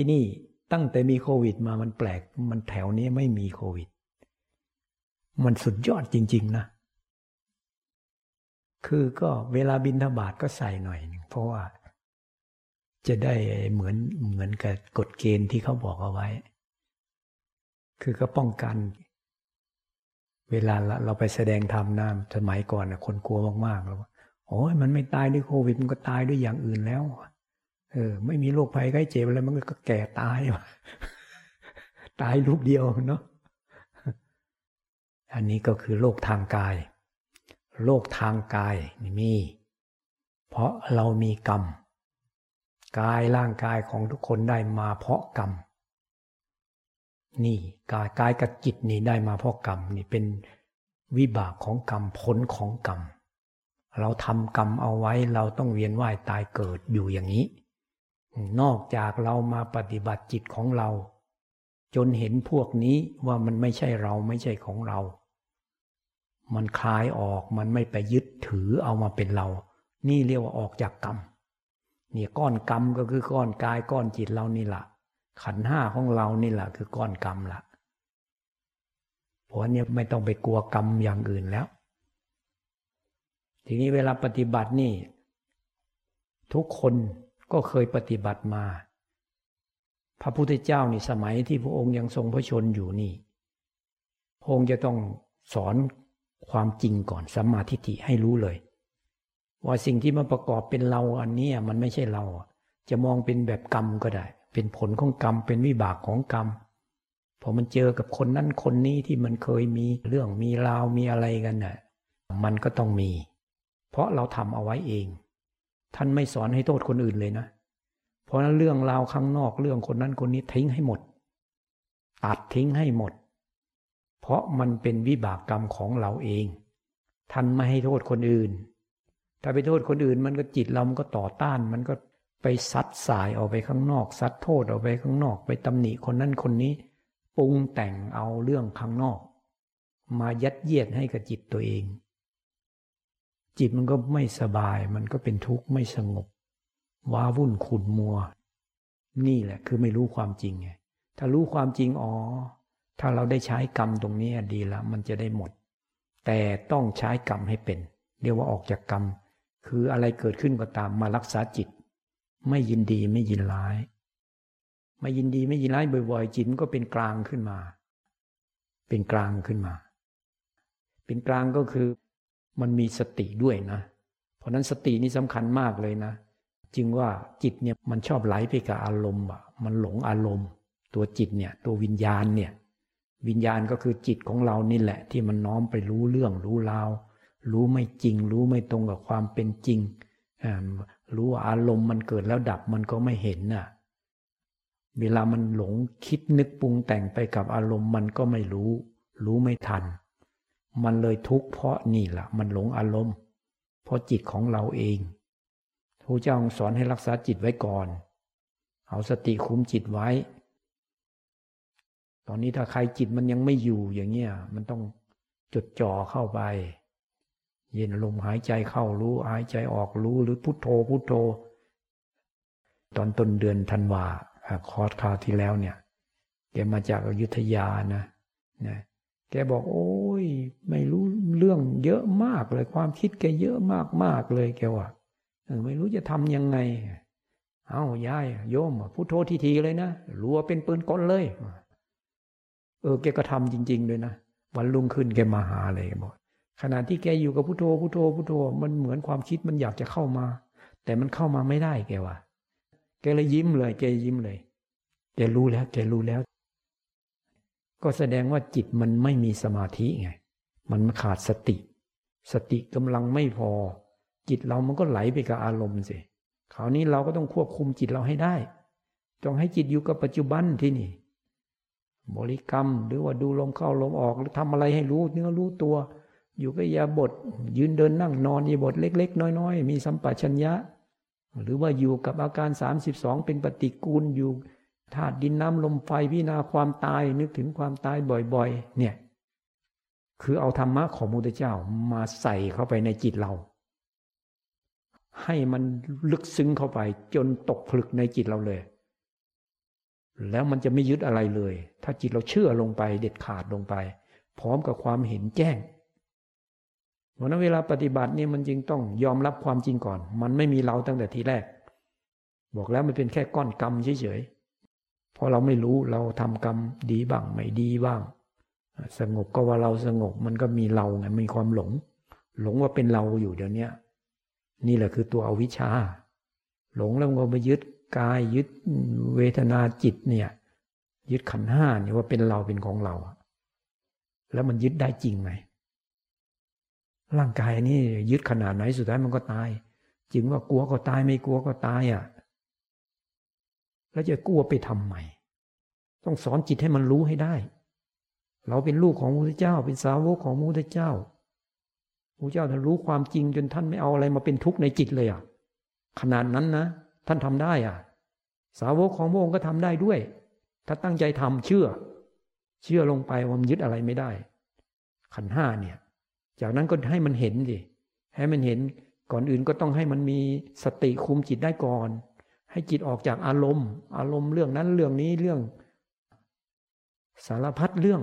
ที่นี่ตั้งแต่มีโควิดมามันแปลก มันแถวนี้ไม่มีโควิด มันสุดยอดจริง ๆ นะ คือก็เวลาบินทบาทก็ใส่หน่อยหนึ่งเพราะว่า จะได้เหมือนเหมือนกับกฎเกณฑ์ที่เขาบอกเอาไว้ คือก็ป้องกัน เวลาเราไปแสดงธรรมนะสมัยก่อนนะคนกลัวมากๆแล้วโอ้ยมันไม่ตายด้วยโควิด มันก็ตายด้วยอย่างอื่นแล้ว เออ ไม่มีโรคภัยไข้เจ็บอะไรมันก็แก่ตายตายรูปเดียวเนาะอันนี้ก็คือโรคทางกายโรคทางกายมี เพราะเรามีกรรม กายร่างกายของทุกคนได้มาเพราะกรรม นี่กายกายกับจิตนี่ได้มาเพราะกรรมนี่เป็นวิบากของกรรมผลของกรรม เราทำกรรมเอาไว้เราต้องเวียนว่ายตายเกิดอยู่อย่างนี้ นอกจากเรามาปฏิบัติจิตของเรา จนเห็นพวกนี้ว่ามันไม่ใช่เราไม่ใช่ของเรา มันคลายออกมันไม่ไปยึดถือเอามาเป็นเรา นี่เรียกว่าออกจากกรรมเนี่ยก้อนกรรมก็คือก้อนกายก้อนจิตเรานี่แหละขันห้าของเรานี่แหละคือก้อนกรรมละเพราะเนี่ยไม่ต้องไปกลัวกรรมอย่างอื่นแล้ว ทีนี้เวลาปฏิบัตินี่ ทุกคน ก็เคยปฏิบัติมา พระพุทธเจ้านี่สมัยที่พระองค์ยังทรงพระชนอยู่นี่ พระองค์จะต้องสอนความจริงก่อนสัมมาทิฏฐิให้รู้เลย ว่าสิ่งที่มาประกอบเป็นเราอันนี้มันไม่ใช่เรา จะมองเป็นแบบกรรมก็ได้ เป็นผลของกรรมเป็นวิบากของกรรมพอมันเจอกับคนนั้นคนนี้ที่มันเคยมีเรื่องมีราวมีอะไรกันน่ะมันก็ต้องมี เพราะเราทำเอาไว้เอง ท่านไม่สอนให้โทษคนอื่นเลยนะ เพราะนั้นเรื่องราวข้างนอกเรื่องคนนั้นคนนี้ทิ้งให้หมด ตัดทิ้งให้หมด เพราะมันเป็นวิบากกรรมของเราเอง ท่านไม่ให้โทษคนอื่น ถ้าไปโทษคนอื่นมันก็จิตเรามันก็ต่อต้าน มันก็ไปซัดสายออกไปข้างนอก ซัดโทษออกไปข้างนอก ไปตำหนิคนนั้นคนนี้ ปรุงแต่งเอาเรื่องข้างนอก มายัดเยียดให้กับจิตตัวเอง จิตมันก็ไม่สบาย มันก็เป็นทุกข์ไม่สงบ ว้าวุ่นขุ่นมัว นี่แหละ คือไม่รู้ความจริงไงถ้ารู้ความจริงอ๋อถ้าเราได้ใช้กรรมตรงนี้ดีแล้วมันจะได้หมด แต่ต้องใช้กรรมให้เป็น เรียกว่าออกจากกรรม คืออะไรเกิดขึ้นก็ตามมารักษาจิต ไม่ยินดีไม่ยินร้าย ไม่ยินดีไม่ยินร้ายบ่อยๆจิตก็เป็นกลางขึ้นมา เป็นกลางขึ้นมา เป็นกลางก็คือ มันมีสติด้วยนะ เพราะนั้นสตินี่สำคัญมากเลยนะ จึงว่าจิตเนี่ยมันชอบไหลไปกับอารมณ์อะมันหลงอารมณ์ ตัวจิตเนี่ยตัววิญญาณเนี่ยวิญญาณก็คือจิตของเรานี่แหละ ที่มันน้อมไปรู้เรื่องรู้ราว รู้ไม่จริง รู้ไม่ตรงกับความเป็นจริง รู้ว่าอารมณ์มันเกิดแล้วดับมันก็ไม่เห็นน่ะเวลามันหลงคิดนึกปรุงแต่งไปกับอารมณ์มันก็ไม่รู้ รู้ไม่ทัน มันเลยทุกข์เพราะนี่แหละมันหลงอารมณ์ เพราะจิตของเราเองพระเจ้าสอนให้รักษาจิตไว้ก่อน เอาสติคุมจิตไว้ ตอนนี้ถ้าใครจิตมันยังไม่อยู่อย่างเงี้ยมันต้องจดจ่อเข้าไป เย็นลมหายใจเข้ารู้ หายใจออกรู้หรือพุโทโธพุโทโธ ตอนต้นเดือนธันวาคอร์สคราวที่แล้วเนี่ย แกมาจากอยุธยานะนะแกบอกโอ้ ไม่รู้เรื่องเยอะมากเลย ความคิดแกเยอะมากมากเลยแกว่าไม่รู้จะทำยังไง เอายายโยมพุโทโธทีทีเลยนะรัวเป็นปืนกลเลย เออแกก็ทำจริงๆเลยนะวันรุ่งขึ้นแกมาหาเลยบอกขณะที่แกอยู่กับพุโทโธพุโทโธพุโทโธมันเหมือนความคิดมันอยากจะเข้ามา แต่มันเข้ามาไม่ได้แกว่าแกเลยยิ้มเลย แกยิ้มเลยแกรู้แล้วแกรู้แล้ว ก็แสดงว่าจิตมันไม่มีสมาธิไง มันขาดสติ สติกำลังไม่พอ จิตเรามันก็ไหลไปกับอารมณ์สิคราวนี้เราก็ต้องควบคุมจิตเราให้ได้ ต้องให้จิตอยู่กับปัจจุบันที่นี่ บริกรรมหรือว่าดูลมเข้าลมออกหรือทำอะไรให้รู้เนื้อรู้ตัว อยู่กับยาบท ยืนเดินนั่งนอนยาบทเล็ก ๆ น้อย ๆ มีสัมปชัญญะ หรือว่าอยู่กับอาการ 32 เป็นปฏิกูลอยู่ธาตุดินน้ำลมไฟพิจารณาความตายนึกถึงความตายบ่อย ๆ เนี่ย คือเอาธรรมะของมุตเจ้ามาใส่เข้าไปในจิตเรา ให้มันลึกซึ้งเข้าไป จนตกผลึกในจิตเราเลย แล้วมันจะไม่ยึดอะไรเลย ถ้าจิตเราเชื่อลงไปเด็ดขาดลงไป พร้อมกับความเห็นแจ้งเพราะนั้นเวลาปฏิบัตินี่มันจึงต้องยอมรับความจริงก่อน มันไม่มีเราตั้งแต่ทีแรก บอกแล้วมันเป็นแค่ก้อนกรรมเฉยๆเพราะเราไม่รู้เราทำกรรมดีบ้างไม่ดีบ้าง สงบก็ว่าเราสงบมันก็มีเราไงมีความหลง หลงว่าเป็นเราอยู่เดี๋ยวนี้นี่แหละคือตัวอวิชชา หลงแล้วก็ไปยึดกายยึดเวทนาจิตเนี่ย ยึดขันห้าเนี่ยว่าเป็นเราเป็นของเรา แล้วมันยึดได้จริงไหมร่างกายนี่ยึดขนาดไหนสุดท้ายมันก็ตาย จึงว่ากลัวก็ตายไม่กลัวก็ตายอะแล้วจะกลัวไปทำไมต้องสอนจิตให้มันรู้ให้ได้ เราเป็นลูกของพระพุทธเจ้า เป็นสาวกของพระพุทธเจ้าพระเจ้าท่านรู้ความจริงจนท่านไม่เอาอะไรมาเป็นทุกข์ในจิตเลยอะ ขนาดนั้นนะ ท่านทำได้อะ สาวกของพระองค์ก็ทำได้ด้วย ถ้าตั้งใจทำเชื่อ เชื่อลงไปว่ามันยึดอะไรไม่ได้ ขันห้าเนี่ย จากนั้นก็ให้มันเห็นดิให้มันเห็นก่อนอื่นก็ต้องให้มันมีสติคุมจิตได้ก่อน ให้จิตออกจากอารมณ์ อารมณ์เรื่องนั้นเรื่องนี้เรื่อง สารพัดเรื่อง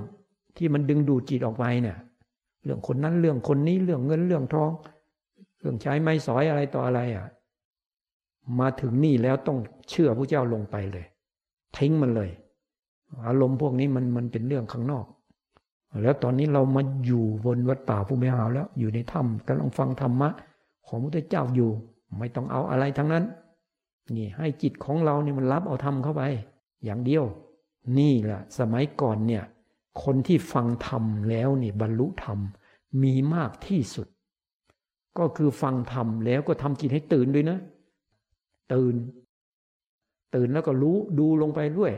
ที่มันดึงดูดจิตออกไปเนี่ยเรื่องคนนั้นเรื่องคนนี้เรื่องเงินเรื่องทอง เรื่องใช้ไม้สอยอะไรต่ออะไรอะ มาถึงนี่แล้วต้องเชื่อพระเจ้าลงไปเลย ทิ้งมันเลย อารมณ์พวกนี้มันมันเป็นเรื่องข้างนอก แล้วตอนนี้เรามาอยู่บนวัดป่าผู้ไม่หาวแล้ว อยู่ในถ้ำกำลังฟังธรรมะ ของพระเจ้าอยู่ ไม่ต้องเอาอะไรทั้งนั้น นี่ให้จิตของเราเนี่ยมันรับเอาธรรมเข้าไป อย่างเดียว นี่แหละสมัยก่อนเนี่ย คนที่ฟังธรรมแล้วนี่บรรลุธรรมมีมากที่สุด ก็คือฟังธรรมแล้วก็ทำจิตให้ตื่นด้วยนะ ตื่น ตื่นแล้วก็รู้ดูลงไปด้วย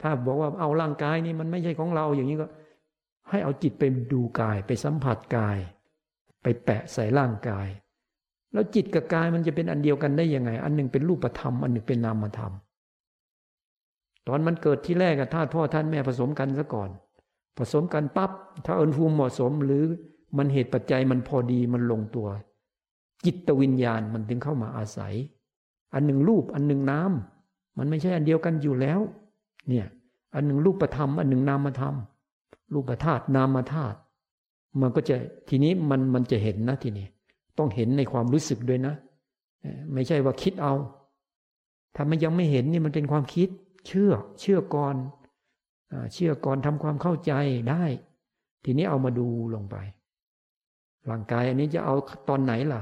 ถ้าบอกว่าเอาร่างกายนี่มันไม่ใช่ของเราอย่างนี้ก็ ให้เอาจิตไปดูกายไปสัมผัสกาย ไปแปะใส่ร่างกาย แล้วจิตกับกายมันจะเป็นอันเดียวกันได้ยังไง อันหนึ่งเป็นรูปธรรม อันหนึ่งเป็นนามธรรม ตอนมันเกิดที่แรกอะธาตุพ่อท่านแม่ผสมกันซะก่อน ผสมกันปับ๊บถ้าอุณหภูมิเหมาะสมหรือมันเหตุปัจจัยมันพอดีมันลงตัว จิตวิญญาณมันถึงเข้ามาอาศัย อันหนึ่งรูปอันหนึ่งนามมันไม่ใช่อันเดียวกันอยู่แล้ว เนี่ย อันหนึ่งรูปธรรม อันหนึ่งนามธรรมรูปธาตุนามธาตุมันก็จะทีนี้มันมันจะเห็นนะทีนี้ต้องเห็นในความรู้สึกด้วยนะ ไม่ใช่ว่าคิดเอา ถ้ามันยังไม่เห็นนี่มันเป็นความคิด เชื่อ เชื่อก่อนเชื่อก่อนทำความเข้าใจได้ ทีนี้เอามาดูลงไปร่างกายอันนี้จะเอาตอนไหนล่ะ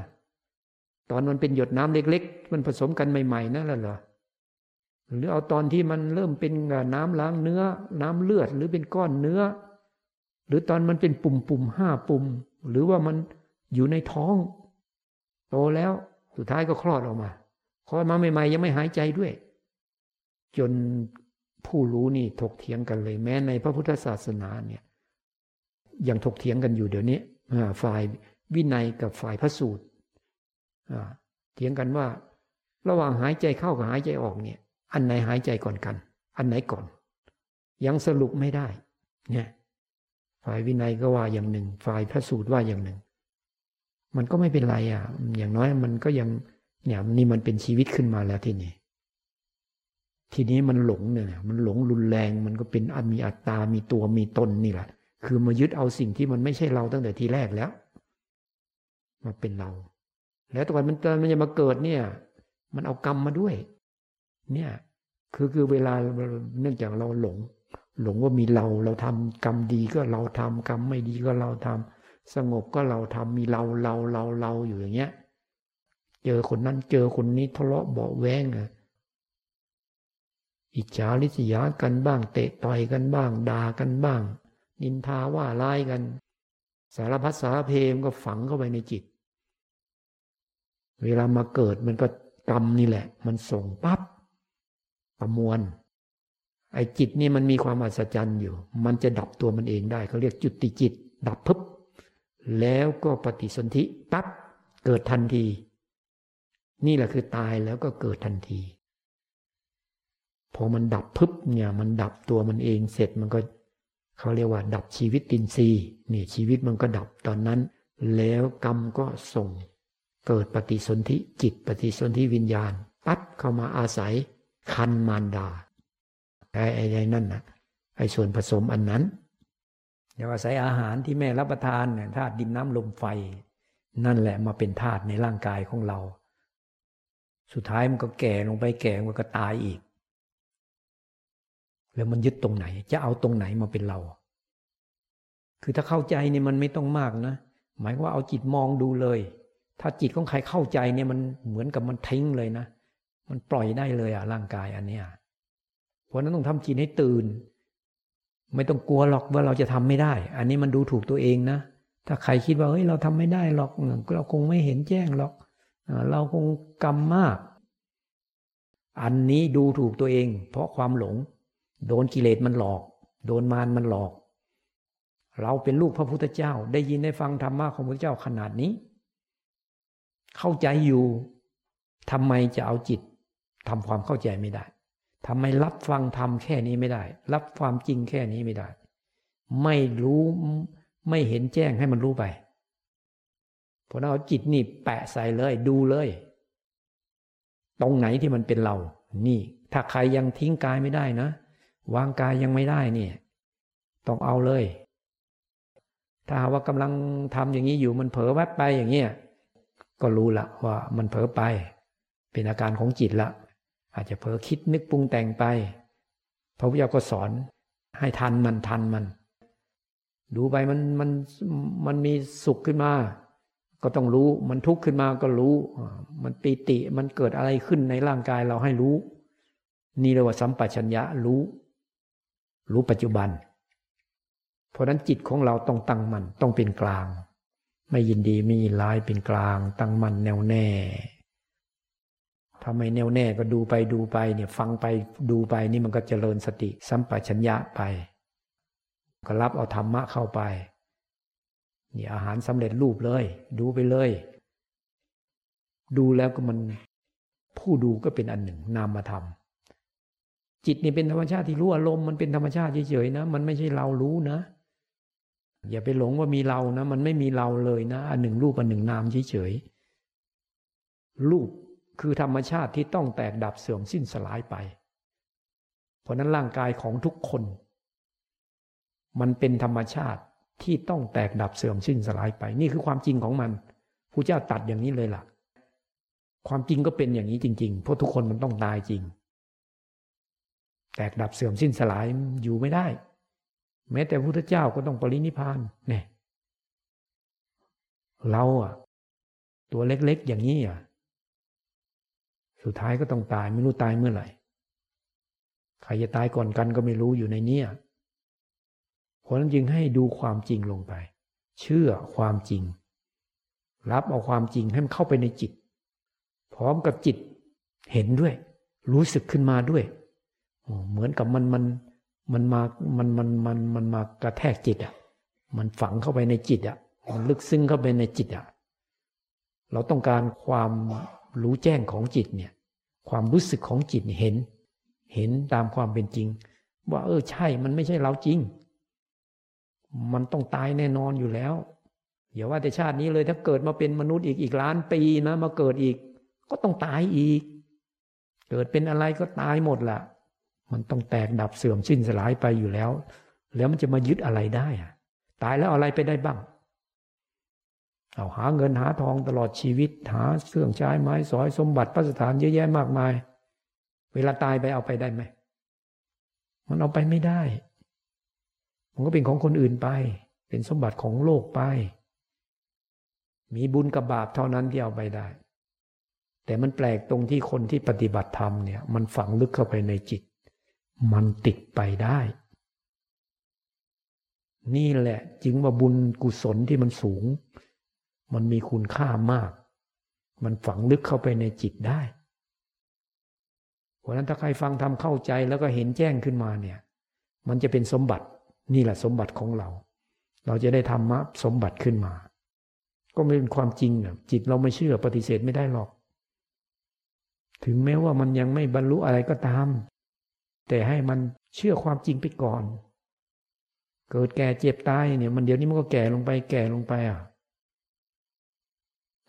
ตอนมันเป็นหยดน้ำเล็ก ๆ มันผสมกันใหม่ ๆนั่นแหละเหรอหรือเอาตอนที่มันเริ่มเป็นน้ำล้างเนื้อ น้ำเลือดหรือเป็นก้อนเนื้อ หรือตอนมันเป็นปุ่มปุ่มห้าปุ่ม หรือว่ามันอยู่ในท้อง โตแล้วสุดท้ายก็คลอดออกมาคลอดมาใหม่ๆยังไม่หายใจด้วย จนผู้รู้นี่ถกเถียงกันเลย แม้ในพระพุทธศาสนาเนี่ยยังถกเถียงกันอยู่เดี๋ยวนี้ฝ่ายวินัยกับฝ่ายพระสูตรเถียงกันว่า ระหว่างหายใจเข้ากับหายใจออกเนี่ย อันไหนหายใจก่อนกัน อันไหนก่อน ยังสรุปไม่ได้ เนี่ย ฝ่ายวินัยก็ว่าอย่างหนึ่ง ฝ่ายพระสูตรว่าอย่างหนึ่ง มันก็ไม่เป็นไรอะ อย่างน้อยมันก็ยังเนี่ยนี่มันเป็นชีวิตขึ้นมาแล้วที่นี้ ทีนี้มันหลงเนี่ยมันหลงรุนแรงมันก็เป็นมีอัตตา มีตัวมีตนนี่แหละ คือมายึดเอาสิ่งที่มันไม่ใช่เราตั้งแต่ทีแรกแล้ว มาเป็นเรา แล้วตอนมันมันจะมาเกิดเนี่ย มันเอากรรมมาด้วย เนี่ย คือคือเวลาเนื่องจากเราหลง หลงว่ามีเราเราทำกรรมดีก็เราทำกรรมไม่ดีก็เราทำสงบก็เราทำมีเราเราเราเราอยู่อย่างเงี้ย เจอคนนั้นเจอคนนี้ทะเลาะเบาแวงอะ อิจฉาริษยากันบ้าง เตะต่อยกันบ้างด่ากันบ้าง นินทาว่าร้ายกัน สารพัดสารเพมก็ฝังเข้าไปในจิต เวลามาเกิดมันก็กรรมนี่แหละ มันส่งปับ๊บประมวล ไอ้จิตนี่มันมีความอัศจรรย์อยู่ มันจะดับตัวมันเองได้เขาเรียกจุติจิต ดับพึบแล้วก็ปฏิสนธิปั๊บเกิดทันที นี่แหละคือตายแล้วก็เกิดทันที พอมันดับพึบเนี่ย มันดับตัวมันเองเสร็จมันก็เขาเรียกว่า ดับชีวิตตินซีนี่ชีวิตมันก็ดับตอนนั้น แล้วกรรมก็ส่ง เกิดปฏิสนธิจิตปฏิสนธิวิญญาณ ปั๊บเข้ามาอาศัยคันมารดาไอ้ไอ้ไอ้นั่นนะไอ้ส่วนผสมอันนั้นเดี๋ยวอาศัยอาหารที่แม่รับประทานเนี่ยธาตุดินน้ำลมไฟ นั่นแหละมาเป็นธาตุในร่างกายของเรา สุดท้ายมันก็แก่ลงไปแก่มันก็ตายอีก แล้วมันยึดตรงไหน จะเอาตรงไหนมาเป็นเรา คือถ้าเข้าใจเนี่ยมันไม่ต้องมากนะ หมายว่าเอาจิตมองดูเลย ถ้าจิตของใครเข้าใจเนี่ยมันเหมือนกับมันทิ้งเลยนะ มันปล่อยได้เลยอะร่างกายอันเนี้ยเพราะนั้นต้องทำจิตให้ตื่น ไม่ต้องกลัวหรอกว่าเราจะทำไม่ได้ อันนี้มันดูถูกตัวเองนะ ถ้าใครคิดว่าเฮ้ยเราทำไม่ได้หรอก เราคงไม่เห็นแจ้งหรอก เราคงกรรมมาก อันนี้ดูถูกตัวเอง เพราะความหลง โดนกิเลสมันหลอก โดนมารมันหลอก เราเป็นลูกพระพุทธเจ้า ได้ยินได้ฟังธรรมะของพระเจ้าขนาดนี้ เข้าใจอยู่ทำไมจะเอาจิตทำความเข้าใจไม่ได้ทำไมรับฟังธรรมแค่นี้ไม่ได้ รับความจริงแค่นี้ไม่ได้ ไม่รู้ไม่เห็นแจ้งให้มันรู้ไปพอเอาจิตนี่แปะใส่เลยดูเลย ตรงไหนที่มันเป็นเรา นี่ ถ้าใครยังทิ้งกายไม่ได้นะ วางกายยังไม่ได้เนี่ยต้องเอาเลย ถ้าว่ากำลังทำอย่างนี้อยู่มันเผลอแวบไปอย่างเงี้ยก็รู้ละว่ามันเผลอไป เป็นอาการของจิตละ อาจจะเผลอคิดนึกปรุงแต่งไป พระพุทธเจ้าก็สอนให้ทันมันทันมัน ดูไปมันมันมันมีสุขขึ้นมา ก็ต้องรู้มันทุกข์ขึ้นมาก็รู้ มันปีติมันเกิดอะไรขึ้นในร่างกายเราให้รู้ นี่เรียกว่าสัมปชัญญะรู้ รู้ปัจจุบัน เพราะนั้นจิตของเราต้องตั้งมัน่นต้องเป็นกลาง ไม่ยินดีไม่ยินร้ายเป็นกลาง ตั้งมั่นแน่วแน่ถ้าไม่แน่วแน่ก็ดูไปดูไปเนี่ยฟังไปดูไปนี่มันก็เจริญสติสัมปชัญญะไป ก็รับเอาธรรมะเข้าไปนี่อาหารสำเร็จรูปเลย ดูไปเลย ดูแล้วก็มันผู้ดูก็เป็นอันหนึ่งนามธรรม จิตนี่เป็นธรรมชาติที่รู้อารมณ์มันเป็นธรรมชาติเฉยๆนะ มันไม่ใช่เรารู้นะ อย่าไปหลงว่ามีเรานะ มันไม่มีเราเลยนะอันหนึ่งรูปอันหนึ่งนามเฉยๆรูปคือธรรมชาติที่ต้องแตกดับเสื่อมสิ้นสลายไป เพราะนั้นร่างกายของทุกคน มันเป็นธรรมชาติที่ต้องแตกดับเสื่อมสิ้นสลายไป นี่คือความจริงของมันผู้เจ้าตัดอย่างนี้เลยล่ะ ความจริงก็เป็นอย่างนี้จริงๆเพราะทุกคนมันต้องตายจริง แตกดับเสื่อมสิ้นสลายอยู่ไม่ได้ แม้แต่พุทธเจ้าก็ต้องปรินิพานเนี่ยเราอะ ตัวเล็กๆอย่างนี้อะ สุดท้ายก็ต้องตายไม่รู้ตายเมื่อไหร่ใครจะตายก่อนกันก็ไม่รู้อยู่ในนี้เพราะนั้นจึงให้ดูความจริงลงไป เชื่อความจริง รับเอาความจริงให้มันเข้าไปในจิต พร้อมกับจิตเห็นด้วย รู้สึกขึ้นมาด้วย เหมือนกับมันมันมันมา มันมันมันมันมากระแทกจิตอะ มันฝังเข้าไปในจิตอะ มันลึกซึ้งเข้าไปในจิตอะ เราต้องการความรู้แจ้งของจิตเนี่ย ความรู้สึกของจิตเห็น เห็นตามความเป็นจริง ว่า เออใช่ มันไม่ใช่เราจริง มันต้องตายแน่นอนอยู่แล้วอย่าว่าแต่ชาตินี้เลยถ้าเกิดมาเป็นมนุษย์อีกอีกล้านปีนะมาเกิดอีก ก็ต้องตายอีก เกิดเป็นอะไรก็ตายหมดละ มันต้องแตกดับเสื่อมสิ้นสลายไปอยู่แล้ว แล้วมันจะมายึดอะไรได้อะตายแล้วอะไรไปได้บ้าง เอาหาเงินหาทองตลอดชีวิต หาเครื่องใช้ไม้สอยสมบัติพระสถานเยอะแยะมากมาย เวลาตายไปเอาไปได้ไหม มันเอาไปไม่ได้ มันก็เป็นของคนอื่นไป เป็นสมบัติของโลกไป มีบุญกับบาปเท่านั้นที่เอาไปได้ แต่มันแปลกตรงที่คนที่ปฏิบัติธรรมเนี่ย มันฝังลึกเข้าไปในจิต มันติดไปได้ นี่แหละจึงว่าบุญกุศลที่มันสูง มันมีคุณค่ามาก มันฝังลึกเข้าไปในจิตได้เพราะนั้นถ้าใครฟังทำเข้าใจแล้วก็เห็นแจ้งขึ้นมาเนี่ย มันจะเป็นสมบัตินี่แหละสมบัติของเรา เราจะได้ธรรมะสมบัติขึ้นมา ก็ไม่เป็นความจริงอะจิตเราไม่เชื่อปฏิเสธไม่ได้หรอก ถึงแม้ว่ามันยังไม่บรรลุอะไรก็ตาม แต่ให้มันเชื่อความจริงไปก่อน เกิดแก่เจ็บตายเนี่ย มันเดี๋ยวนี้มันก็แก่ลงไป แก่ลงไปอะ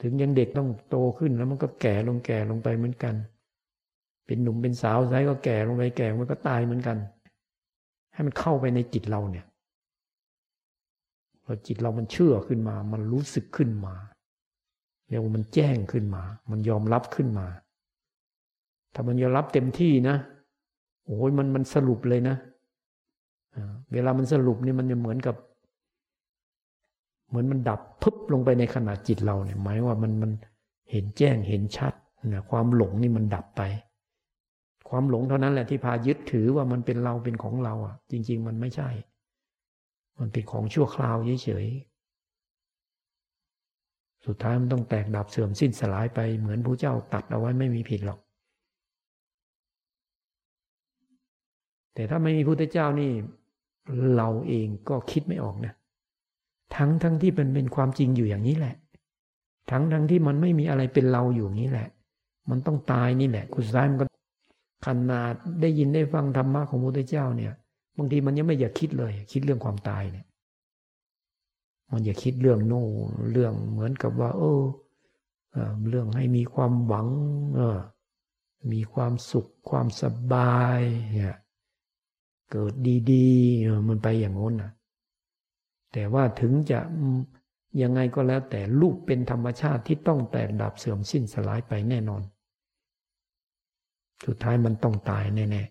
ถึงยังเด็กต้องโตขึ้นแล้วมันก็แก่ลงแก่ลงไปเหมือนกัน เป็นหนุ่มเป็นสาวสายก็แก่ลงไปแก่มันก็ตายเหมือนกัน ให้มันเข้าไปในจิตเราเนี่ยพอจิตเรามันเชื่อขึ้นมา มันรู้สึกขึ้นมาเรียกว่ามันแจ้งขึ้นมา มันยอมรับขึ้นมา ถ้ามันยอมรับเต็มที่นะ โอ้ยมันมันสรุปเลยนะเวลามันสรุปนี่มันจะเหมือนกับ เหมือนมันดับพึบลงไปในขณะจิตเราเนี่ย หมายว่ามันมันเห็นแจ้งเห็นชัดนะความหลงนี่มันดับไป ความหลงเท่านั้นแหละที่พายึดถือว่ามันเป็นเราเป็นของเราอะ จริง ๆ มันไม่ใช่ มันเป็นของชั่วคราวเฉยๆสุดท้ายมันต้องแตกดับเสื่อมสิ้นสลายไปเหมือนพระเจ้าตัดเอาไว้ไม่มีผิดหรอก แต่ถ้าไม่มีพุทธเจ้านี่ เราเองก็คิดไม่ออกนะ ทั้งทั้งที่เป็นเป็นความจริงอยู่อย่างนี้แหละ ทั้งทั้งที่มันไม่มีอะไรเป็นเราอยู่นี้แหละ มันต้องตายนี่แหละคุณสายมันก็ขนาดได้ยินได้ฟังธรรมะของพระพุทธเจ้าเนี่ยบางทีมันยังไม่อยากคิดเลย คิดเรื่องความตายเนี่ยมันอยากคิดเรื่องโน่เรื่องเหมือนกับว่า เออเรื่องให้มีความหวัง เออ มีความสุขความสบายเนี่ย เกิดดีๆมันไปอย่างง้นนะแต่ว่าถึงจะยังไงก็แล้วแต่รูปเป็นธรรมชาติที่ต้องแตกดับเสื่อมสิ้นสลายไปแน่นอน สุดท้ายมันต้องตายแน่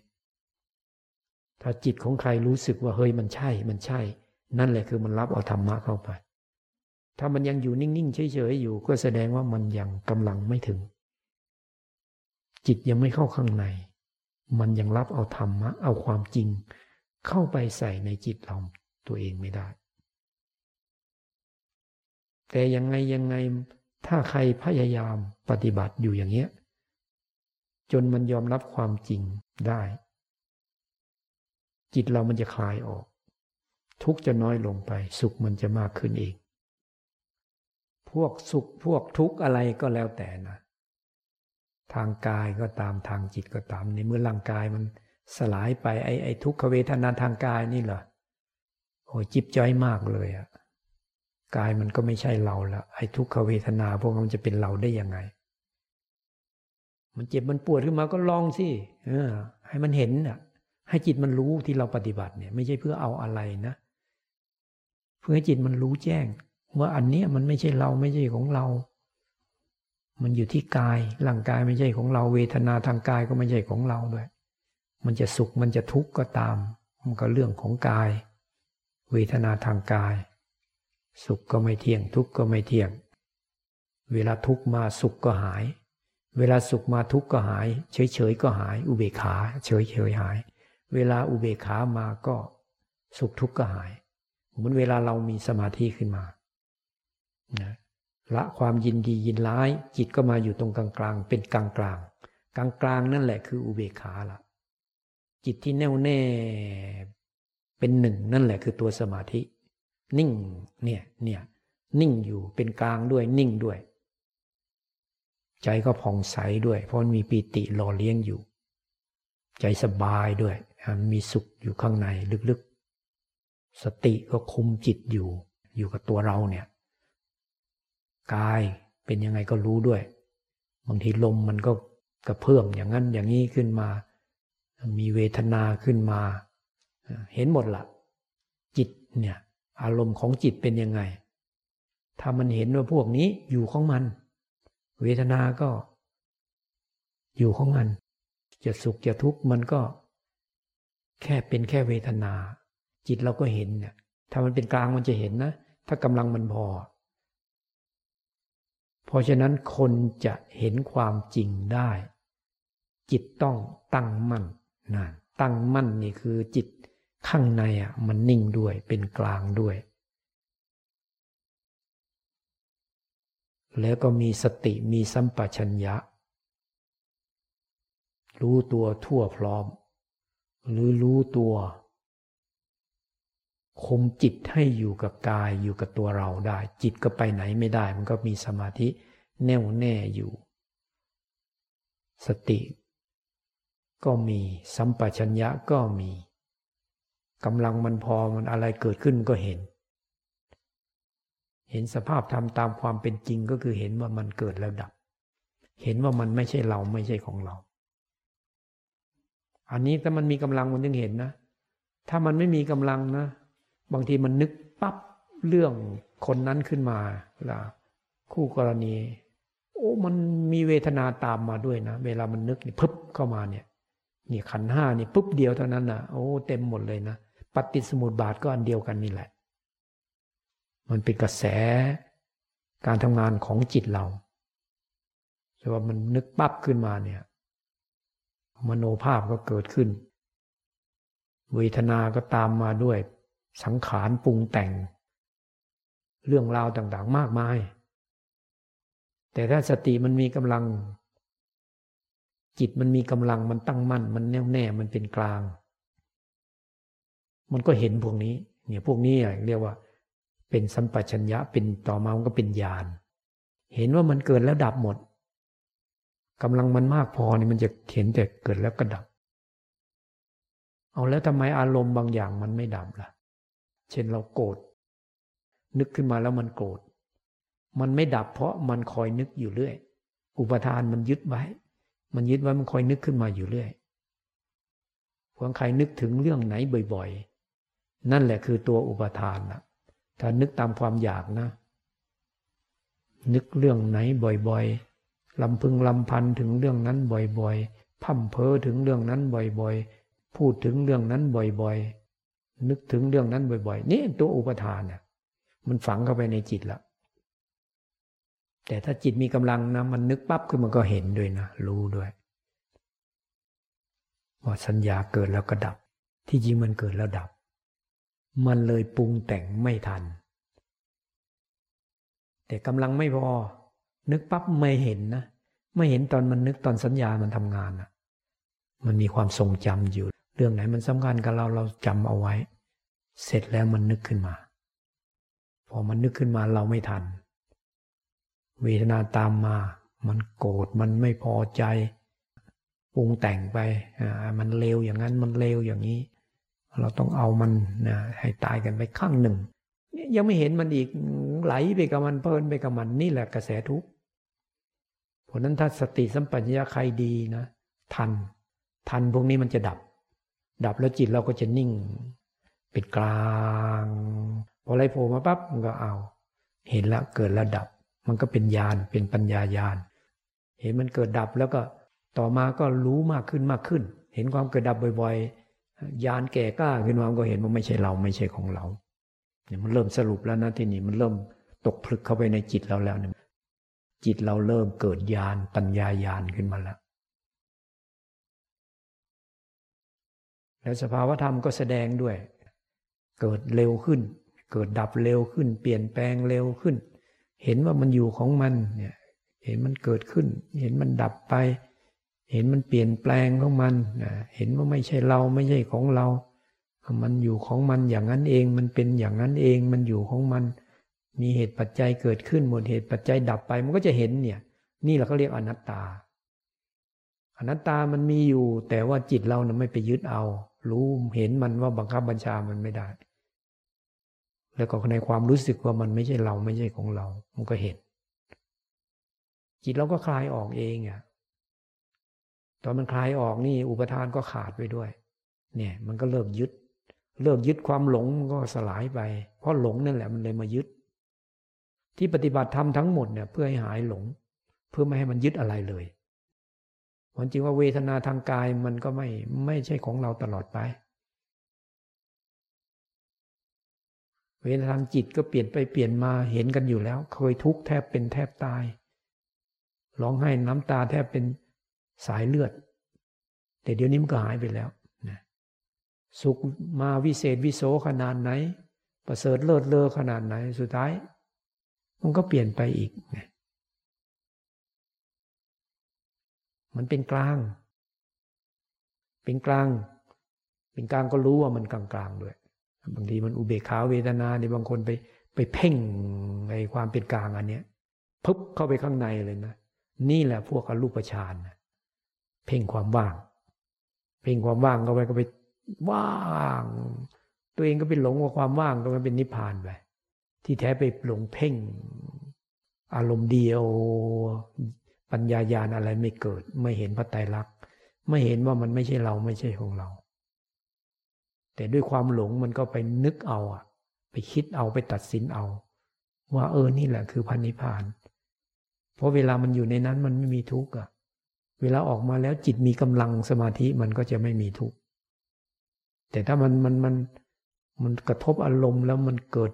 ๆ ถ้าจิตของใครรู้สึกว่าเฮ้ยมันใช่ มันใช่ นั่นแหละคือมันรับเอาธรรมะเข้าไป ถ้ามันยังอยู่นิ่งๆเฉยๆอยู่ก็แสดงว่ามันยังกำลังไม่ถึง จิตยังไม่เข้าข้างใน มันยังรับเอาธรรมะ เอาความจริง เข้าไปใส่ในจิตเราตัวเองไม่ได้ แต่ยังไงยังไงถ้าใครพยายามปฏิบัติอยู่อย่างเงี้ย จนมันยอมรับความจริงได้ จิตเรามันจะคลายออก ทุกจะน้อยลงไป สุขมันจะมากขึ้นเอง พวกสุขพวกทุกข์อะไรก็แล้วแต่นะ ทางกายก็ตามทางจิตก็ตามในเมื่อร่างกายมันสลายไปไอ้ไอ้ทุกขเวทนาทางกายนี่เหรอโอ้จิบจ้อยมากเลยอะกายมันก็ไม่ใช่เราแล้วไอ้ทุกขเวทนาพวกมันจะเป็นเราได้ยังไง มันเจ็บมันปวดขึ้นมาก็ลองสิเออ ให้มันเห็นอะ ให้จิตมันรู้ที่เราปฏิบัติเนี่ย ไม่ใช่เพื่อเอาอะไรนะเพื่อให้จิตมันรู้แจ้ง ว่าอันเนี้ยมันไม่ใช่เราไม่ใช่ของเรา มันอยู่ที่กายร่างกายไม่ใช่ของเรา เวทนาทางกายก็ไม่ใช่ของเราด้วย มันจะสุขมันจะทุกข์ก็ตาม มันก็เรื่องของกาย เวทนาทางกาย สุขก็ไม่เที่ยง ทุกข์ก็ไม่เที่ยง เวลาทุกข์มาสุขก็หาย เวลาสุขมาทุกข์ก็หาย เฉยเฉยก็หาย อุเบกขา เฉยเฉยหาย เวลาอุเบกขามาก็สุขทุกข์ก็หายเหมือนเวลาเรามีสมาธิขึ้นมานะ ละความยินดียินร้าย จิตก็มาอยู่ตรงกลางกลางเป็นกลางกลางกลางกลางนั่นแหละคืออุเบกขาละจิตที่แน่วแน่เป็นหนึ่งนั่นแหละคือตัวสมาธิ นิ่งเนี่ยเนี่ยนิ่งอยู่เป็นกลางด้วยนิ่งด้วย ใจก็ผ่องใสด้วย เพราะมีปีติหล่อเลี้ยงอยู่ ใจสบายด้วย มีสุขอยู่ข้างในลึกๆ สติก็คุมจิตอยู่ อยู่กับตัวเราเนี่ย กายเป็นยังไงก็รู้ด้วย บางทีลมมันก็กระเพื่อมอย่างนั้นอย่างนี้ขึ้นมา มีเวทนาขึ้นมา เห็นหมดละจิตเนี่ยอารมณ์ของจิตเป็นยังไง ถ้ามันเห็นว่าพวกนี้อยู่ของมัน เวทนาก็ อยู่ของมัน จะสุขจะทุกข์มันก็ แค่เป็นแค่เวทนา จิตเราก็เห็นเนี่ยถ้ามันเป็นกลางมันจะเห็นนะ ถ้ากำลังมันพอ เพราะฉะนั้นคนจะเห็นความจริงได้ จิตต้องตั้งมั่นนะตั้งมั่นนี่คือจิตข้างในอะมันนิ่งด้วยเป็นกลางด้วย แล้วก็มีสติมีสัมปชัญญะ รู้ตัวทั่วพร้อม หรือรู้ตัว คุมจิตให้อยู่กับกายอยู่กับตัวเราได้ จิตก็ไปไหนไม่ได้ มันก็มีสมาธิแน่วแน่อยู่ สติ ก็มีสัมปชัญญะก็มีกำลังมันพอมันอะไรเกิดขึ้นก็เห็น เห็นสภาพธรรมตามความเป็นจริงก็คือเห็นว่ามันเกิดแล้วดับ เห็นว่ามันไม่ใช่เราไม่ใช่ของเรา อันนี้ถ้ามันมีกำลังมันจึงเห็นนะ ถ้ามันไม่มีกำลังนะ บางทีมันนึกปั๊บเรื่องคนนั้นขึ้นมาล่ะคู่กรณี โอ้มันมีเวทนาตามมาด้วยนะ เวลามันนึกนี่พึบเข้ามาเนี่ยนี่ขันห้านี่ปุ๊บเดียวเท่านั้นนะโอ้เต็มหมดเลยนะปฏิสมุติบาทก็อันเดียวกันนี่แหละ มันเป็นกระแสการทำงานของจิตเราแต่ว่ามันนึกปั๊บขึ้นมาเนี่ย มโนภาพก็เกิดขึ้น เวทนาก็ตามมาด้วย สังขารปรุงแต่ง เรื่องราวต่างๆ มากมาย แต่ถ้าสติมันมีกำลัง จิตมันมีกำลังมันตั้งมั่น มันแน่วแน่มันเป็นกลาง มันก็เห็นพวกนี้ เนี่ยพวกนี้เรียกว่า เป็นสัมปชัญญะเป็นต่อมามันก็เป็นญาณเห็นว่ามันเกิดแล้วดับหมดกำลังมันมากพอนี่มันจะเห็นแต่เกิดแล้วก็ดับ เอาแล้วทำไมอารมณ์บางอย่างมันไม่ดับล่ะ เช่นเราโกรธนึกขึ้นมาแล้วมันโกรธมันไม่ดับเพราะมันคอยนึกอยู่เรื่อย อุปทานมันยึดไว้ มันยึดไว้มันคอยนึกขึ้นมาอยู่เรื่อยพวกใครนึกถึงเรื่องไหนบ่อย ๆ นั่นแหละคือตัวอุปทานนะถ้านึกตามความอยากนะ นึกเรื่องไหนบ่อยๆลำพึงลำพันถึงเรื่องนั้นบ่อยๆพั่มเพ้อถึงเรื่องนั้นบ่อยๆ พูดถึงเรื่องนั้นบ่อยๆ นึกถึงเรื่องนั้นบ่อยๆ นี่ตัวอุปทานเนี่ยมันฝังเข้าไปในจิตแล้ว แต่ถ้าจิตมีกำลังนะ มันนึกปั๊บขึ้นมันก็เห็นด้วยนะ รู้ด้วยว่าสัญญาเกิดแล้วก็ดับ ที่จริงมันเกิดแล้วดับ มันเลยปรุงแต่งไม่ทัน แต่กำลังไม่พอ นึกปั๊บไม่เห็นนะไม่เห็นตอนมันนึกตอนสัญญามันทำงานอะมันมีความทรงจำอยู่ เรื่องไหนมันสำคัญกับเราเราจำเอาไว้ เสร็จแล้วมันนึกขึ้นมา พอมันนึกขึ้นมาเราไม่ทัน เวทนาตามมา มันโกรธมันไม่พอใจปรุงแต่งไปมันเลวอย่างนั้นมันเลวอย่างนี้ เราต้องเอามันนะให้ตายกันไปข้างหนึ่ง ยังไม่เห็นมันอีกไหลไปกับมันเพลินไปกับมันนี่แหละกระแสทุกข์เพราะนั้นถ้าสติสัมปชัญญะใครดีนะ ทัน ทันพวกนี้มันจะดับ ดับแล้วจิตเราก็จะนิ่ง เป็นกลางพออะไรโผล่มาปั๊บมันก็เอา เห็นล้วเกิดแล้วดับ มันก็เป็นญาณเป็นปัญญาญาณเห็นมันเกิดดับแล้วก็ต่อมาก็รู้มากขึ้นมากขึ้น เห็นความเกิดดับบ่อยๆญาณแก่กล้าขึ้นมาก็เห็นว่าไม่ใช่เราไม่ใช่ของเราเนี่ยมันเริ่มสรุปแล้วนะที่นี่มันเริ่มตกผลึกเข้าไปในจิตเราแล้วเนี่ยจิตเราเริ่มเกิดญาณปัญญาญาณขึ้นมาแล้วแล้วสภาวธรรมก็แสดงด้วย เกิดเร็วขึ้น เกิดดับเร็วขึ้น เปลี่ยนแปลงเร็วขึ้น เห็นว่ามันอยู่ของมันเนี่ยเห็นมันเกิดขึ้น เห็นมันดับไป เห็นมันเปลี่ยนแปลงของมันเห็นว่าไม่ใช่เราไม่ใช่ของเรา มันอยู่ของมันอย่างนั้นเอง มันเป็นอย่างนั้นเอง มันอยู่ของมัน มีเหตุปัจจัยเกิดขึ้นหมดเหตุปัจจัยดับไป มันก็จะเห็นเนี่ย นี่เราก็เรียกอนัตตา อนัตตามันมีอยู่ แต่ว่าจิตเรานะไม่ไปยึดเอา รู้เห็นมันว่าบังคับบัญชามันไม่ได้ แล้วก็ในความรู้สึกว่ามันไม่ใช่เราไม่ใช่ของเรา มันก็เห็น จิตเราก็คลายออกเองอะตอนมันคลายออกนี่ อุปทานก็ขาดไปด้วย เนี่ย มันก็เลิกยึด เลิกยึดความหลงมันก็สลายไป เพราะหลงนั่นแหละมันเลยมายึด ที่ปฏิบัติธรรมทั้งหมดเนี่ย เพื่อให้หายหลง เพื่อไม่ให้มันยึดอะไรเลยความจริงว่าเวทนาทางกายมันก็ไม่ไม่ใช่ของเราตลอดไป เวทนาทางจิตก็เปลี่ยนไปเปลี่ยนมาเห็นกันอยู่แล้ว เคยทุกข์แทบเป็นแทบตายร้องไห้น้ำตาแทบเป็นสายเลือด แต่เดี๋ยวนี้มันก็หายไปแล้วนะสุขมาวิเศษวิโสขนาดไหน ประเสริฐเลิศเลอขนาดไหน สุดท้าย มันก็เปลี่ยนไปอีกไงมันเป็นกลาง เป็นกลาง เป็นกลางก็รู้ว่ามันกลางกลางด้วย บางทีมันอุเบกขาเวทนาในบางคนไปไปเพ่งในความเป็นกลางอันเนี้ยพึบเข้าไปข้างในเลยนะนี่แหละพวกอรูปฌานเพ่งความว่าง เพ่งความว่างเข้าไปก็ไปว่าง ตัวเองก็ไปหลงว่าความว่างก็มันเป็นนิพพานไปที่แท้ไปหลงเพ่ง อารมณ์เดียว ปัญญายาณอะไรไม่เกิด ไม่เห็นพระไตรลักษณ์ไม่เห็นว่ามันไม่ใช่เราไม่ใช่ของเรา แต่ด้วยความหลงมันก็ไปนึกเอาอะไปคิดเอาไปตัดสินเอา ว่าเออนี่แหละคือพันนิพาน เพราะเวลามันอยู่ในนั้นมันไม่มีทุกข์อะเวลาออกมาแล้วจิตมีกำลังสมาธิมันก็จะไม่มีทุกข์แต่ถ้ามันมันมันมันกระทบอารมณ์แล้วมันเกิด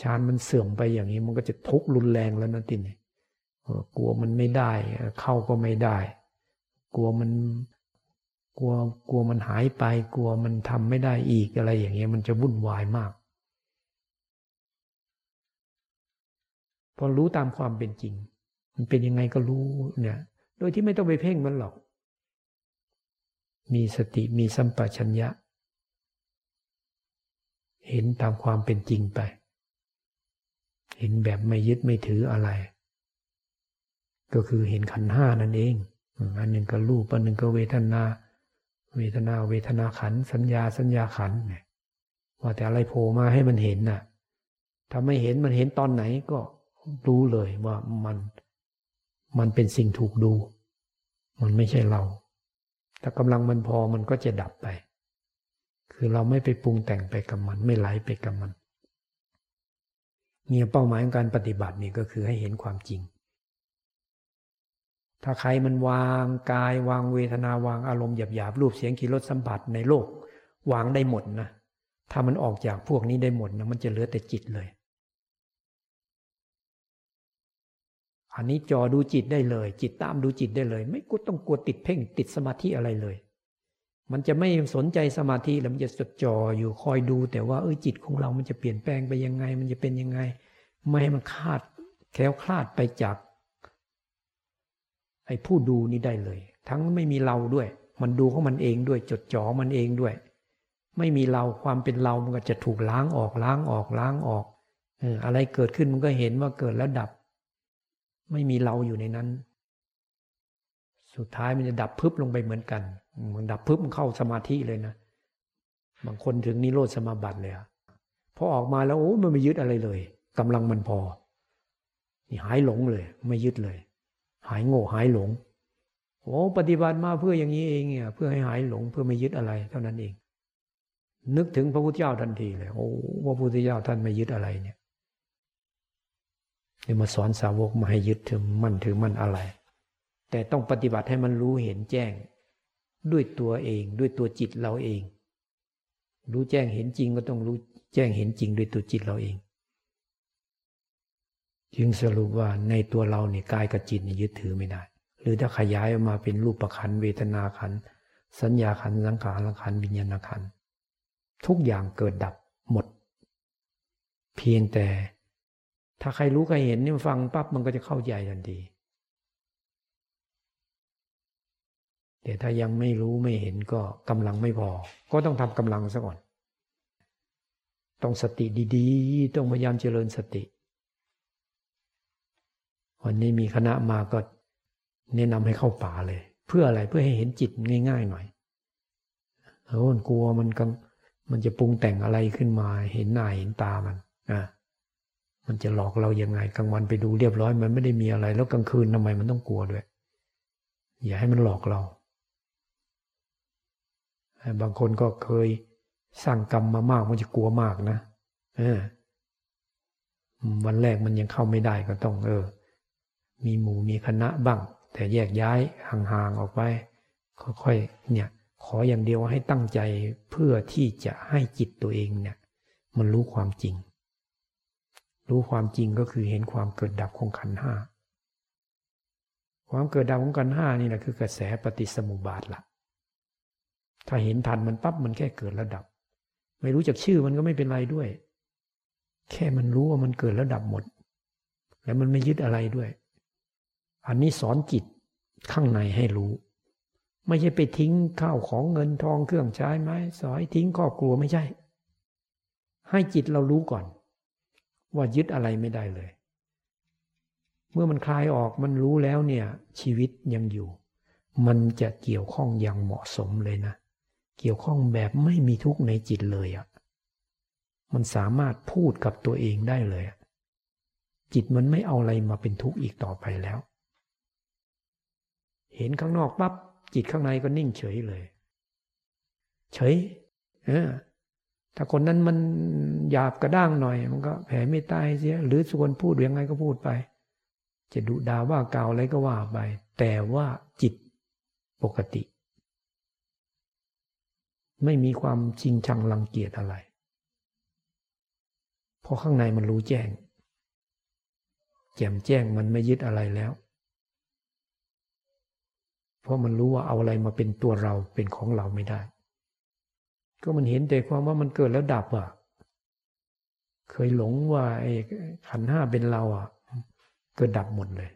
ฌานมันเสื่อมไปอย่างนี้มันก็จะทุกข์รุนแรงแล้วนะตินกลัวมันไม่ได้ เข้าก็ไม่ได้ กลัวมัน กลัวกลัวมันหายไป กลัวมันทำไม่ได้อีกอะไรอย่างเงี้ยมันจะวุ่นวายมาก พอรู้ตามความเป็นจริง มันเป็นยังไงก็รู้เนี่ย โดยที่ไม่ต้องไปเพ่งมันหรอก มีสติมีสัมปชัญญะ เห็นตามความเป็นจริงไป เห็นแบบไม่ยึดไม่ถืออะไร ก็คือเห็นขันห้านั่นเอง อันหนึ่งก็รูปอันหนึ่งก็เวทนา เวทนาเวทนาขัน สัญญาสัญญาขันเนี่ยว่าแต่อะไรโผล่มาให้มันเห็นน่ะถ้าไม่เห็นมันเห็นตอนไหนก็รู้เลยว่ามันมันเป็นสิ่งถูกดู มันไม่ใช่เรา ถ้ากำลังมันพอมันก็จะดับไป คือเราไม่ไปปรุงแต่งไปกับมัน ไม่ไหลไปกับมันเนี่ยเป้าหมายของการปฏิบัตินี่ก็คือให้เห็นความจริง ถ้าใครมันวางกายวางเวทนาวางอารมณ์หยาบหยาบรูปเสียงกลิ่นรสสัมผัสในโลก วางได้หมดนะถ้ามันออกจากพวกนี้ได้หมดนะมันจะเหลือแต่จิตเลย อันนี้จอดูจิตได้เลย จิตตามดูจิตได้เลย ไม่กูต้องกลัวติดเพ่งติดสมาธิอะไรเลย มันจะไม่สนใจสมาธิแล้วมันจะจดจ่ออยู่คอยดู แต่ว่าเออจิตของเรามันจะเปลี่ยนแปลงไปยังไง มันจะเป็นยังไง ไม่ให้มันคาดแคล้วคลาดไปจาก ไอ้ผู้ดูนี่ได้เลย ทั้งไม่มีเราด้วย มันดูของมันเองด้วยจดจ่อมันเองด้วย ไม่มีเราความเป็นเรามันก็จะถูกล้างออกล้างออกล้างออกเอออะไรเกิดขึ้นมันก็เห็นว่าเกิดแล้วดับ ไม่มีเราอยู่ในนั้น สุดท้ายมันจะดับพึบลงไปเหมือนกันมันดับพึบมันเข้าสมาธิเลยนะบางคนถึงนิโรธสมาบัติเลยอะพอออกมาแล้วโอ้มันไม่ยึดอะไรเลยกำลังมันพอ นี่หายหลงเลย ไม่ยึดเลย หายโง่หายหลงโอ้ปฏิบัติมาเพื่ออย่างนี้เองเนี่ย เพื่อให้หายหลงเพื่อไม่ยึดอะไร เท่านั้นเอง นึกถึงพระพุทธเจ้าทันทีเลยโอ้พระพุทธเจ้าท่านไม่ยึดอะไรเนี่ยเนี่ยมาสอนสาวกมาให้ยึดถือมั่นถือมั่นอะไร แต่ต้องปฏิบัติให้มันรู้เห็นแจ้ง ด้วยตัวเอง ด้วยตัวจิตเราเอง รู้แจ้งเห็นจริงก็ต้องรู้แจ้งเห็นจริงด้วยตัวจิตเราเอง จึงสรุปว่าในตัวเราเนี่ยกายกับจิตนี่ยึดถือไม่ได้ หรือถ้าขยายออกมาเป็นรูปประคันเวทนาขันสัญญาขันสังขารขันวิญญาณขันทุกอย่างเกิดดับหมด เพียงแต่ ถ้าใครรู้ใครเห็นนี่ฟังปั๊บมันก็จะเข้าใจทันทีแต่ถ้ายังไม่รู้ไม่เห็นก็กำลังไม่พอ ก็ต้องทำกำลังซะก่อน ต้องสติดี ๆ ต้องพยายามเจริญสติ วันนี้มีคณะมาก็แนะนำให้เข้าป่าเลย เพื่ออะไรเพื่อให้เห็นจิตง่าย ๆ หน่อยเออกลัวมันกังมันจะปรุงแต่งอะไรขึ้นมา เห็นหน้าเห็นตามันอะมันจะหลอกเรายังไงกลางวันไปดูเรียบร้อย มันไม่ได้มีอะไร แล้วกลางคืนทำไมมันต้องกลัวด้วย อย่าให้มันหลอกเรา บางคนก็เคยสร้างกรรมมามากมันจะกลัวมากนะ เออ วันแรกมันยังเข้าไม่ได้ก็ต้อง เออ มีหมู่มีคณะบ้าง แต่แยกย้ายห่างๆออกไป ค่อยๆเนี่ยขออย่างเดียวให้ตั้งใจเพื่อที่จะให้จิตตัวเองเนี่ย มันรู้ความจริง รู้ความจริงก็คือเห็นความเกิดดับของขันห้าความเกิดดับของขันห้านี่แหละคือกระแสปฏิสมุบาทละถ้าเห็นทันมันปั๊บมันแค่เกิดแล้วดับ ไม่รู้จักชื่อมันก็ไม่เป็นไรด้วย แค่มันรู้ว่ามันเกิดแล้วดับหมด แล้วมันไม่ยึดอะไรด้วย อันนี้สอนจิตข้างในให้รู้ ไม่ใช่ไปทิ้งข้าวของเงินทองเครื่องใช้ไม้สอยทิ้งครอบครัวไม่ใช่ ให้จิตเรารู้ก่อน ว่ายึดอะไรไม่ได้เลย เมื่อมันคลายออกมันรู้แล้วเนี่ย ชีวิตยังอยู่ มันจะเกี่ยวข้องอย่างเหมาะสมเลยนะ เกี่ยวข้องแบบไม่มีทุกข์ในจิตเลยอะ่ะมันสามารถพูดกับตัวเองได้เลย จิตมันไม่เอาอะไรมาเป็นทุกข์อีกต่อไปแล้ว เห็นข้างนอกปั๊บจิตข้างในก็นิ่งเฉยเลย เฉยเออถ้าคนนั้นมันหยาบกระด้างหน่อย มันก็แผ่ไม่ตายเสีย หรือส่วนพูดยังไงก็พูดไป จะดุด่าว่ากล่าวอะไรก็ว่าไป แต่ว่าจิตปกติ ไม่มีความจริงชังรังเกียจอะไร เพราะข้างในมันรู้แจ้ง แจ่มแจ้งมันไม่ยึดอะไรแล้ว เพราะมันรู้ว่าเอาอะไรมาเป็นตัวเราเป็นของเราไม่ได้ ก็มันเห็นแต่ความว่ามันเกิดแล้วดับอะ เคยหลงว่าไอ้ขันห้าเป็นเราอะ เกิดดับหมดเลย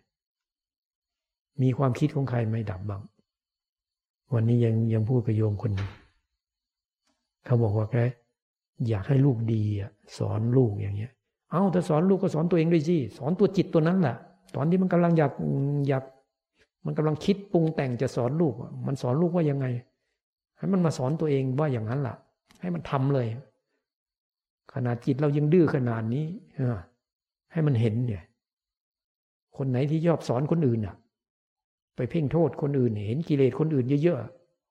มีความคิดของใครไม่ดับบ้าง วันนี้ยังยังพูดกับโยมคนนึงเขาบอกว่าแกอยากให้ลูกดีอะสอนลูกอย่างเงี้ย เอาถ้าสอนลูกก็สอนตัวเองด้วยสิสอนตัวจิตตัวนั้นแหละตอนที่มันกำลังอยากอยาก มันกำลังคิดปรุงแต่งจะสอนลูก มันสอนลูกว่ายังไง ให้มันมาสอนตัวเองว่าอย่างนั้นล่ะ ให้มันทำเลย ขนาดจิตเรายังดื้อขนาดนี้ให้มันเห็นเนี่ย คนไหนที่ชอบสอนคนอื่นอะ ไปเพ่งโทษคนอื่น เห็นกิเลสคนอื่นเยอะ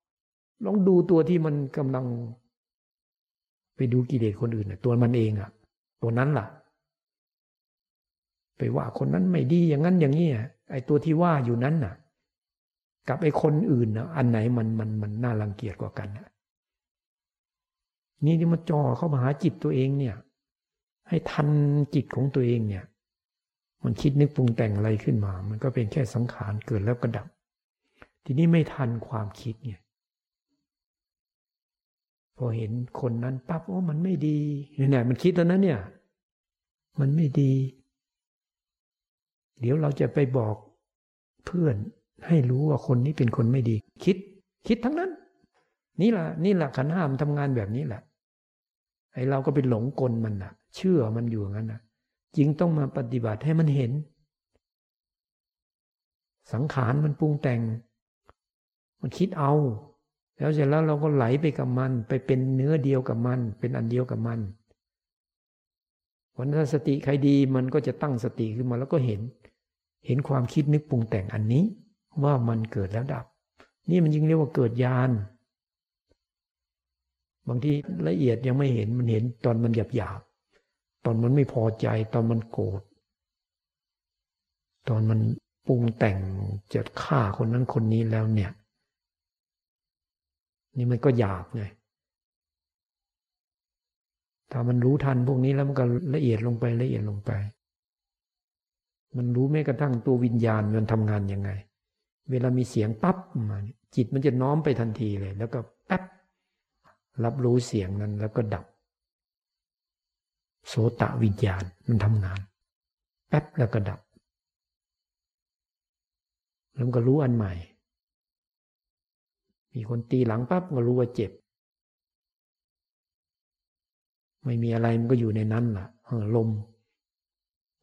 ๆลองดูตัวที่มันกำลัง ไปดูกิเลสคนอื่นตัวมันเองอะ ตัวนั้นล่ะไปว่าคนนั้นไม่ดีอย่างนั้นอย่างนี้ไอ้ตัวที่ว่าอยู่นั้นน่ะ กับไอ้คนอื่นนะอันไหนมันมันมันน่ารังเกียจกว่ากันนะนี่ที่มาจ่อเข้ามาหาจิตตัวเองเนี่ย ให้ทันจิตของตัวเองเนี่ย มันคิดนึกปรุงแต่งอะไรขึ้นมา มันก็เป็นแค่สังขารเกิดแล้วก็ดับ ทีนี้ไม่ทันความคิดเนี่ยพอเห็นคนนั้นปั๊บโอ้มันไม่ดีเนี่ยมันคิดแล้วนะเนี่ย มันไม่ดี เดี๋ยวเราจะไปบอกเพื่อน ให้รู้ว่าคนนี้เป็นคนไม่ดี คิด คิดทั้งนั้น นี่แหละนี่แหละขันห้ามทำงานแบบนี้แหละไอเราก็เป็นหลงกลมันนะเชื่อมันอยู่งั้นนะจริงต้องมาปฏิบัติให้มันเห็น สังขารมันปรุงแต่ง มันคิดเอา แล้วเสร็จแล้วเราก็ไหลไปกับมัน ไปเป็นเนื้อเดียวกับมัน เป็นอันเดียวกับมันวันถ้าสติใครดีมันก็จะตั้งสติขึ้นมาแล้วก็เห็น เห็นความคิดนึกปรุงแต่งอันนี้ ว่ามันเกิดแล้วดับ นี่มันยิ่งเรียกว่าเกิดญาณบางทีละเอียดยังไม่เห็นมันเห็นตอนมันหยาบหยาบตอนมันไม่พอใจ ตอนมันโกรธตอนมันปรุงแต่งจะฆ่าคนนั้นคนนี้แล้วเนี่ย นี่มันก็หยาบไงถ้ามันรู้ทันพวกนี้แล้วมันก็ละเอียดลงไปละเอียดลงไป มันรู้แม้กระทั่งตัววิญญาณมันทำงานยังไง เวลามีเสียงปั๊บมาจิตมันจะน้อมไปทันทีเลย แล้วก็แป๊บรับรู้เสียงนั้นแล้วก็ดับ โสตะวิญญาณมันทำงาน แป๊บแล้วก็ดับ แล้วก็รู้อันใหม่ มีคนตีหลังปั๊บก็รู้ว่าเจ็บ ไม่มีอะไรมันก็อยู่ในนั้นล่ะออลม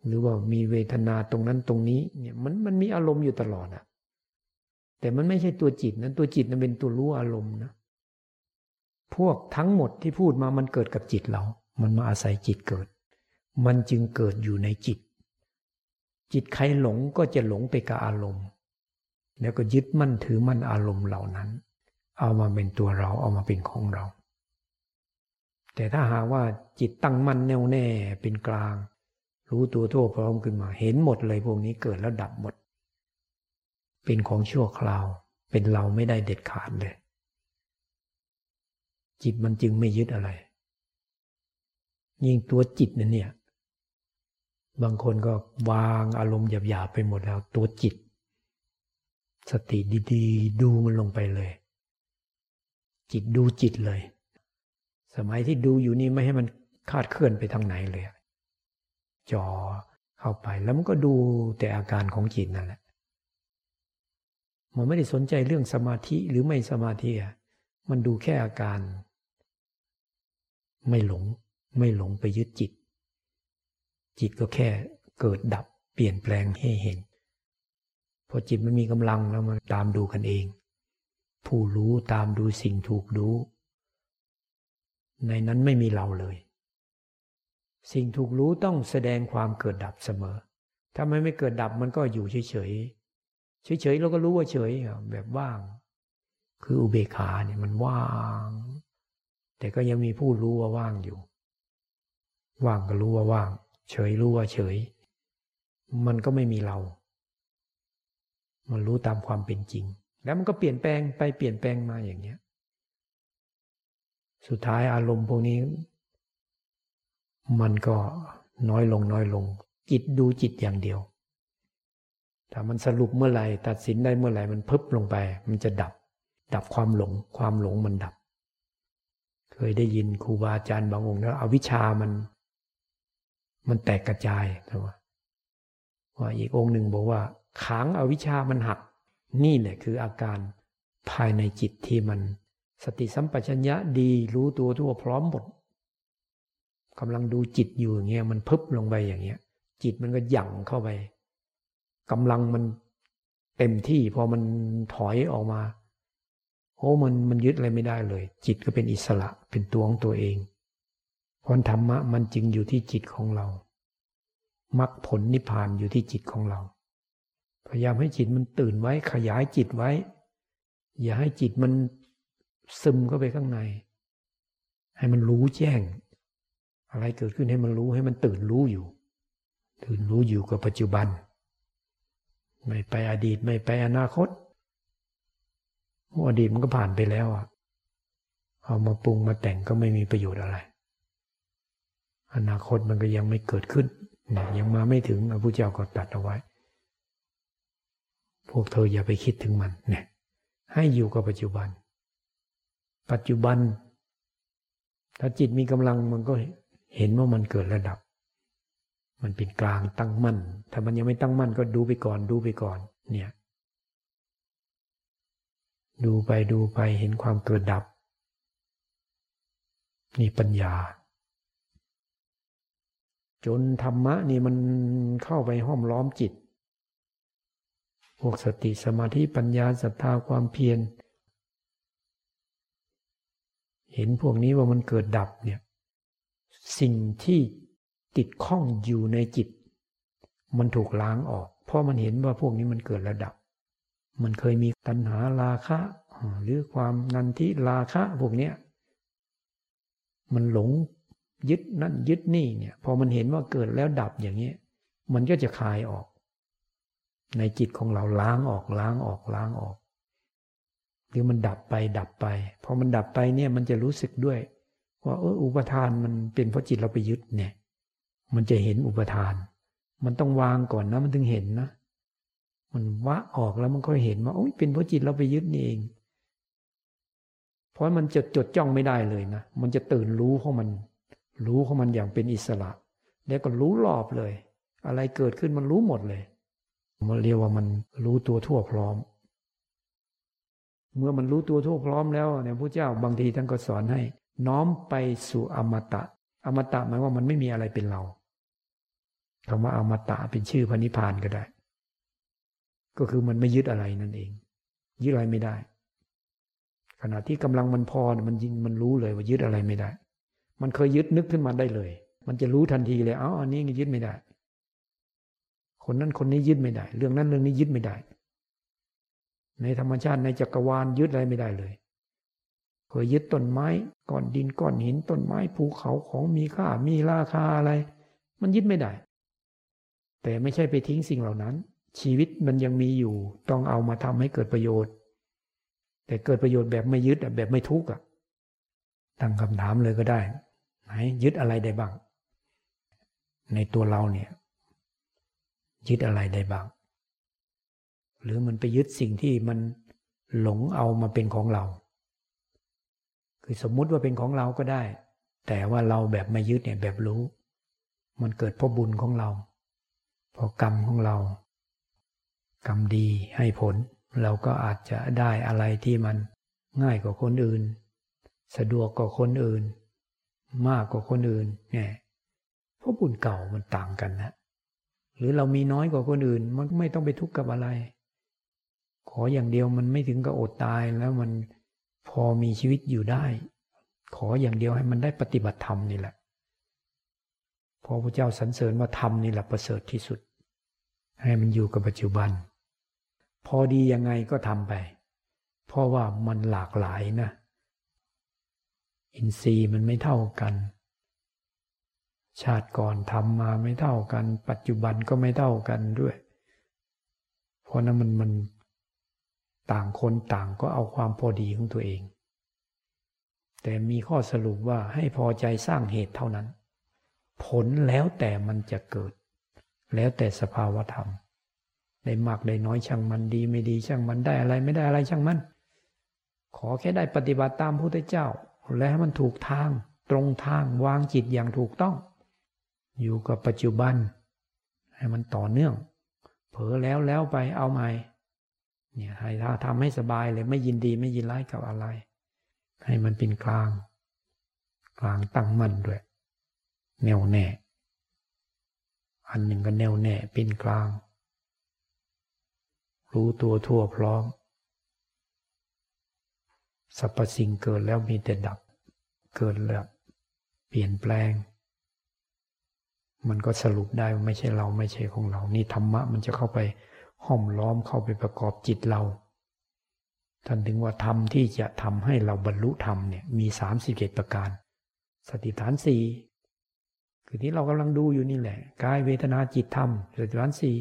หรือว่ามีเวทนาตรงนั้นตรงนี้ เนี่ยมันมันมีอารมณ์อยู่ตลอดอะ แต่มันไม่ใช่ตัวจิตนะตัวจิตนั้นเป็นตัวรู้อารมณ์นะ พวกทั้งหมดที่พูดมามันเกิดกับจิตเรา มันมาอาศัยจิตเกิด มันจึงเกิดอยู่ในจิต จิตใครหลงก็จะหลงไปกับอารมณ์ แล้วก็ยึดมั่นถือมั่นอารมณ์เหล่านั้น เอามาเป็นตัวเราเอามาเป็นของเรา แต่ถ้าหาว่าจิตตั้งมั่นแน่วแน่เป็นกลาง รู้ตัวทั่วพร้อมขึ้นมา เห็นหมดเลยพวกนี้เกิดแล้วดับหมด เป็นของชั่วคราว เป็นเราไม่ได้เด็ดขาดเลย จิตมันจึงไม่ยึดอะไร ยิ่งตัวจิตนั่นเนี่ย บางคนก็วางอารมณ์หยาบๆไปหมดแล้ว ตัวจิต สติดีๆ ดูมันลงไปเลย จิตดูจิตเลย สมัยที่ดูอยู่นี่ไม่ให้มันคาดเคลื่อนไปทางไหนเลยจอเข้าไปแล้วมันก็ดูแต่อาการของจิตนั่นแหละ มันไม่ได้สนใจเรื่องสมาธิหรือไม่สมาธิมันดูแค่อาการ ไม่หลง ไม่หลงไปยึดจิต จิตก็แค่เกิดดับเปลี่ยนแปลงให้เห็น พอจิตมันมีกำลังแล้วมันตามดูกันเอง ผู้รู้ตามดูสิ่งถูกรู้ ในนั้นไม่มีเราเลย สิ่งถูกรู้ต้องแสดงความเกิดดับเสมอ ถ้าไม่ไม่เกิดดับมันก็อยู่เฉย เฉยๆเราก็รู้ว่าเฉยแบบว่าง คืออุเบกขาเนี่ยมันว่าง แต่ก็ยังมีผู้รู้ว่าว่างอยู่ ว่างก็รู้ว่าว่าง เฉยรู้ว่าเฉย มันก็ไม่มีเรา มันรู้ตามความเป็นจริง แล้วมันก็เปลี่ยนแปลงไปเปลี่ยนแปลงมาอย่างเนี้ย สุดท้ายอารมณ์พวกนี้ มันก็น้อยลงน้อยลงจิตดูจิตอย่างเดียว ถ้ามันสรุปเมื่อไหร่ตัดสินได้เมื่อไหร่มันพึบลงไป มันจะดับ ดับความหลง ความหลงมันดับ เคยได้ยินครูบาอาจารย์บางองค์แล้วอวิชามัน มันแตกกระจายใช่ไหมว่าอีกองค์หนึ่งบอกว่าขางอวิชามันหัก นี่แหละคืออาการภายในจิตที่มัน สติสัมปชัญญะดีรู้ตัวทั่วพร้อมหมดกำลังดูจิตอยู่อย่างเงี้ยมันพึบลงไปอย่างเงี้ย จิตมันก็หยั่งเข้าไป กำลังมันเต็มที่พอมันถอยออกมาโอ้มันมันยึดอะไรไม่ได้เลย จิตก็เป็นอิสระเป็นตัวของตัวเองเพราะธรรมะมันจึงอยู่ที่จิตของเรามรรคผลนิพพานอยู่ที่จิตของเรา พยายามให้จิตมันตื่นไว้ขยายจิตไว้ อย่าให้จิตมันซึมเข้าไปข้างใน ให้มันรู้แจ้ง อะไรเกิดขึ้นให้มันรู้ให้มันตื่นรู้อยู่ ตื่นรู้อยู่กับปัจจุบัน ไม่ไปอดีตไม่ไปอนาคตอดีตมันก็ผ่านไปแล้วอะเอามาปรุงมาแต่งก็ไม่มีประโยชน์อะไร อนาคตมันก็ยังไม่เกิดขึ้นยยังมาไม่ถึงพระพุทธเจ้าก็ตัดเอาไว้ พวกเธออย่าไปคิดถึงมันเนี่ยให้อยู่กับปัจจุบัน ปัจจุบัน ถ้าจิตมีกำลังมันก็เห็นว่ามันเกิดระดับ มันเป็นกลางตั้งมั่น ถ้ามันยังไม่ตั้งมั่นก็ดูไปก่อนดูไปก่อน เนี่ย ดูไปดูไปเห็นความเกิดดับ นี่ปัญญา จนธรรมะนี่มันเข้าไปห้อมล้อมจิต พวกสติสมาธิปัญญาศรัทธาความเพียร เห็นพวกนี้ว่ามันเกิดดับเนี่ย สิ่งที่ ติดข้องอยู่ในจิต มันถูกล้างออก เพราะมันเห็นว่าพวกนี้มันเกิดระดับ มันเคยมีตัณหาราคะ หรือความนันทิราคะพวกเนี้ยมันหลงยึดนั่นยึดนี่เนี่ยพอมันเห็นว่าเกิดแล้วดับอย่างนี้มันก็จะคลายออก ในจิตของเราล้างออกล้างออกล้างออก หรือมันดับไปดับไปพอมันดับไปเนี่ยมันจะรู้สึกด้วย ว่าเอออุปทานมันเป็นเพราะจิตเราไปยึดเนี่ย มันจะเห็นอุปทาน มันต้องวางก่อนนะ มันถึงเห็นนะ มันวะออกแล้วมันก็เห็นว่าโอ้ยเป็นเพราะจิตเราไปยึดนี่เอง เพราะมันจดจดจ้องไม่ได้เลยนะ มันจะตื่นรู้ของมัน รู้ของมันอย่างเป็นอิสระ แล้วก็รู้รอบเลย อะไรเกิดขึ้นมันรู้หมดเลยมันเรียกว่ามันรู้ตัวทั่วพร้อม เมื่อมันรู้ตัวทั่วพร้อมแล้วเนี่ยพระเจ้าบางทีท่านก็สอนให้ น้อมไปสู่อมตะ อมตะหมายว่ามันไม่มีอะไรเป็นเรา คำว่าอมตะเป็นชื่อพระนิพพานก็ได้ ก็คือมันไม่ยึดอะไรนั่นเอง ยึดอะไรไม่ได้ ขณะที่กำลังมันพอมันยินมันรู้เลยว่ายึดอะไรไม่ได้ มันเคยยึดนึกขึ้นมาได้เลย มันจะรู้ทันทีเลย เอ้าอันนี้ยึดไม่ได้ คนนั้นคนนี้ยึดไม่ได้ เรื่องนั้นเรื่องนี้ยึดไม่ได้ ในธรรมชาติในจักรวาลยึดอะไรไม่ได้เลยเคยยึดต้นไม้ก้อนดินก้อนหินต้นไม้ภูเขาของมีค่ามีราคาอะไร มันยึดไม่ได้ แต่ไม่ใช่ไปทิ้งสิ่งเหล่านั้น ชีวิตมันยังมีอยู่ ต้องเอามาทำให้เกิดประโยชน์ แต่เกิดประโยชน์แบบไม่ยึดแบบไม่ทุกข์อะตั้งคำถามเลยก็ได้ ไหนยึดอะไรได้บ้าง ในตัวเราเนี่ย ยึดอะไรได้บ้าง หรือมันไปยึดสิ่งที่มันหลงเอามาเป็นของเรา คือสมมุติว่าเป็นของเราก็ได้ แต่ว่าเราแบบไม่ยึดเนี่ยแบบรู้ มันเกิดเพราะบุญของเรา พอกรรมของเรา กรรมดีให้ผล เราก็อาจจะได้อะไรที่มันง่ายกว่าคนอื่น สะดวกกว่าคนอื่น มากกว่าคนอื่นเนี่ยเพราะบุญเก่ามันต่างกันนะหรือเรามีน้อยกว่าคนอื่น มันไม่ต้องไปทุกข์กับอะไร ขออย่างเดียวมันไม่ถึงกับอดตายแล้วมันพอมีชีวิตอยู่ได้ ขออย่างเดียวให้มันได้ปฏิบัติธรรมนี่แหละ พอพระเจ้าสรรเสริญว่าธรรมนี่แหละประเสริฐที่สุด ให้มันอยู่กับปัจจุบัน พอดียังไงก็ทำไป เพราะว่ามันหลากหลายนะ อินทรีย์มันไม่เท่ากัน ชาติก่อนทำมาไม่เท่ากัน ปัจจุบันก็ไม่เท่ากันด้วย เพราะนั้นมันมันต่างคนต่างก็เอาความพอดีของตัวเอง แต่มีข้อสรุปว่าให้พอใจสร้างเหตุเท่านั้น ผลแล้วแต่มันจะเกิด แล้วแต่สภาวธรรมได้มากได้น้อยช่างมันดี ไม่ดีช่างมันได้อะไรไม่ได้อะไรช่างมัน ขอแค่ได้ปฏิบัติตามพระพุทธเจ้า และให้มันถูกทาง ตรงทางวางจิตอย่างถูกต้อง อยู่กับปัจจุบัน ให้มันต่อเนื่อง เผลอแล้วแล้วไปเอาใหม่เนี่ยให้ถ้าทำให้สบายเลยไม่ยินดีไม่ยินร้ายกับอะไร ให้มันเป็นกลาง กลางตั้งมั่นด้วย แน่วแน่ อันหนึ่งก็แน่วแน่เป็นกลาง รู้ตัวทั่วพร้อมสรรพสิ่งเกิดแล้วมีแต่ดับ เกิดแล้วเปลี่ยนแปลง มันก็สรุปได้ว่าไม่ใช่เราไม่ใช่ของเรา นี่ธรรมะมันจะเข้าไปห้อมล้อมเข้าไปประกอบจิตเรา ท่านถึงว่าธรรมที่จะทำให้เราบรรลุธรรมเนี่ยมีสามสิบเจ็ดประการ สติฐานสี่ คือที่เรากำลังดูอยู่นี่แหละกายเวทนาจิตธรรมสติฐานสี่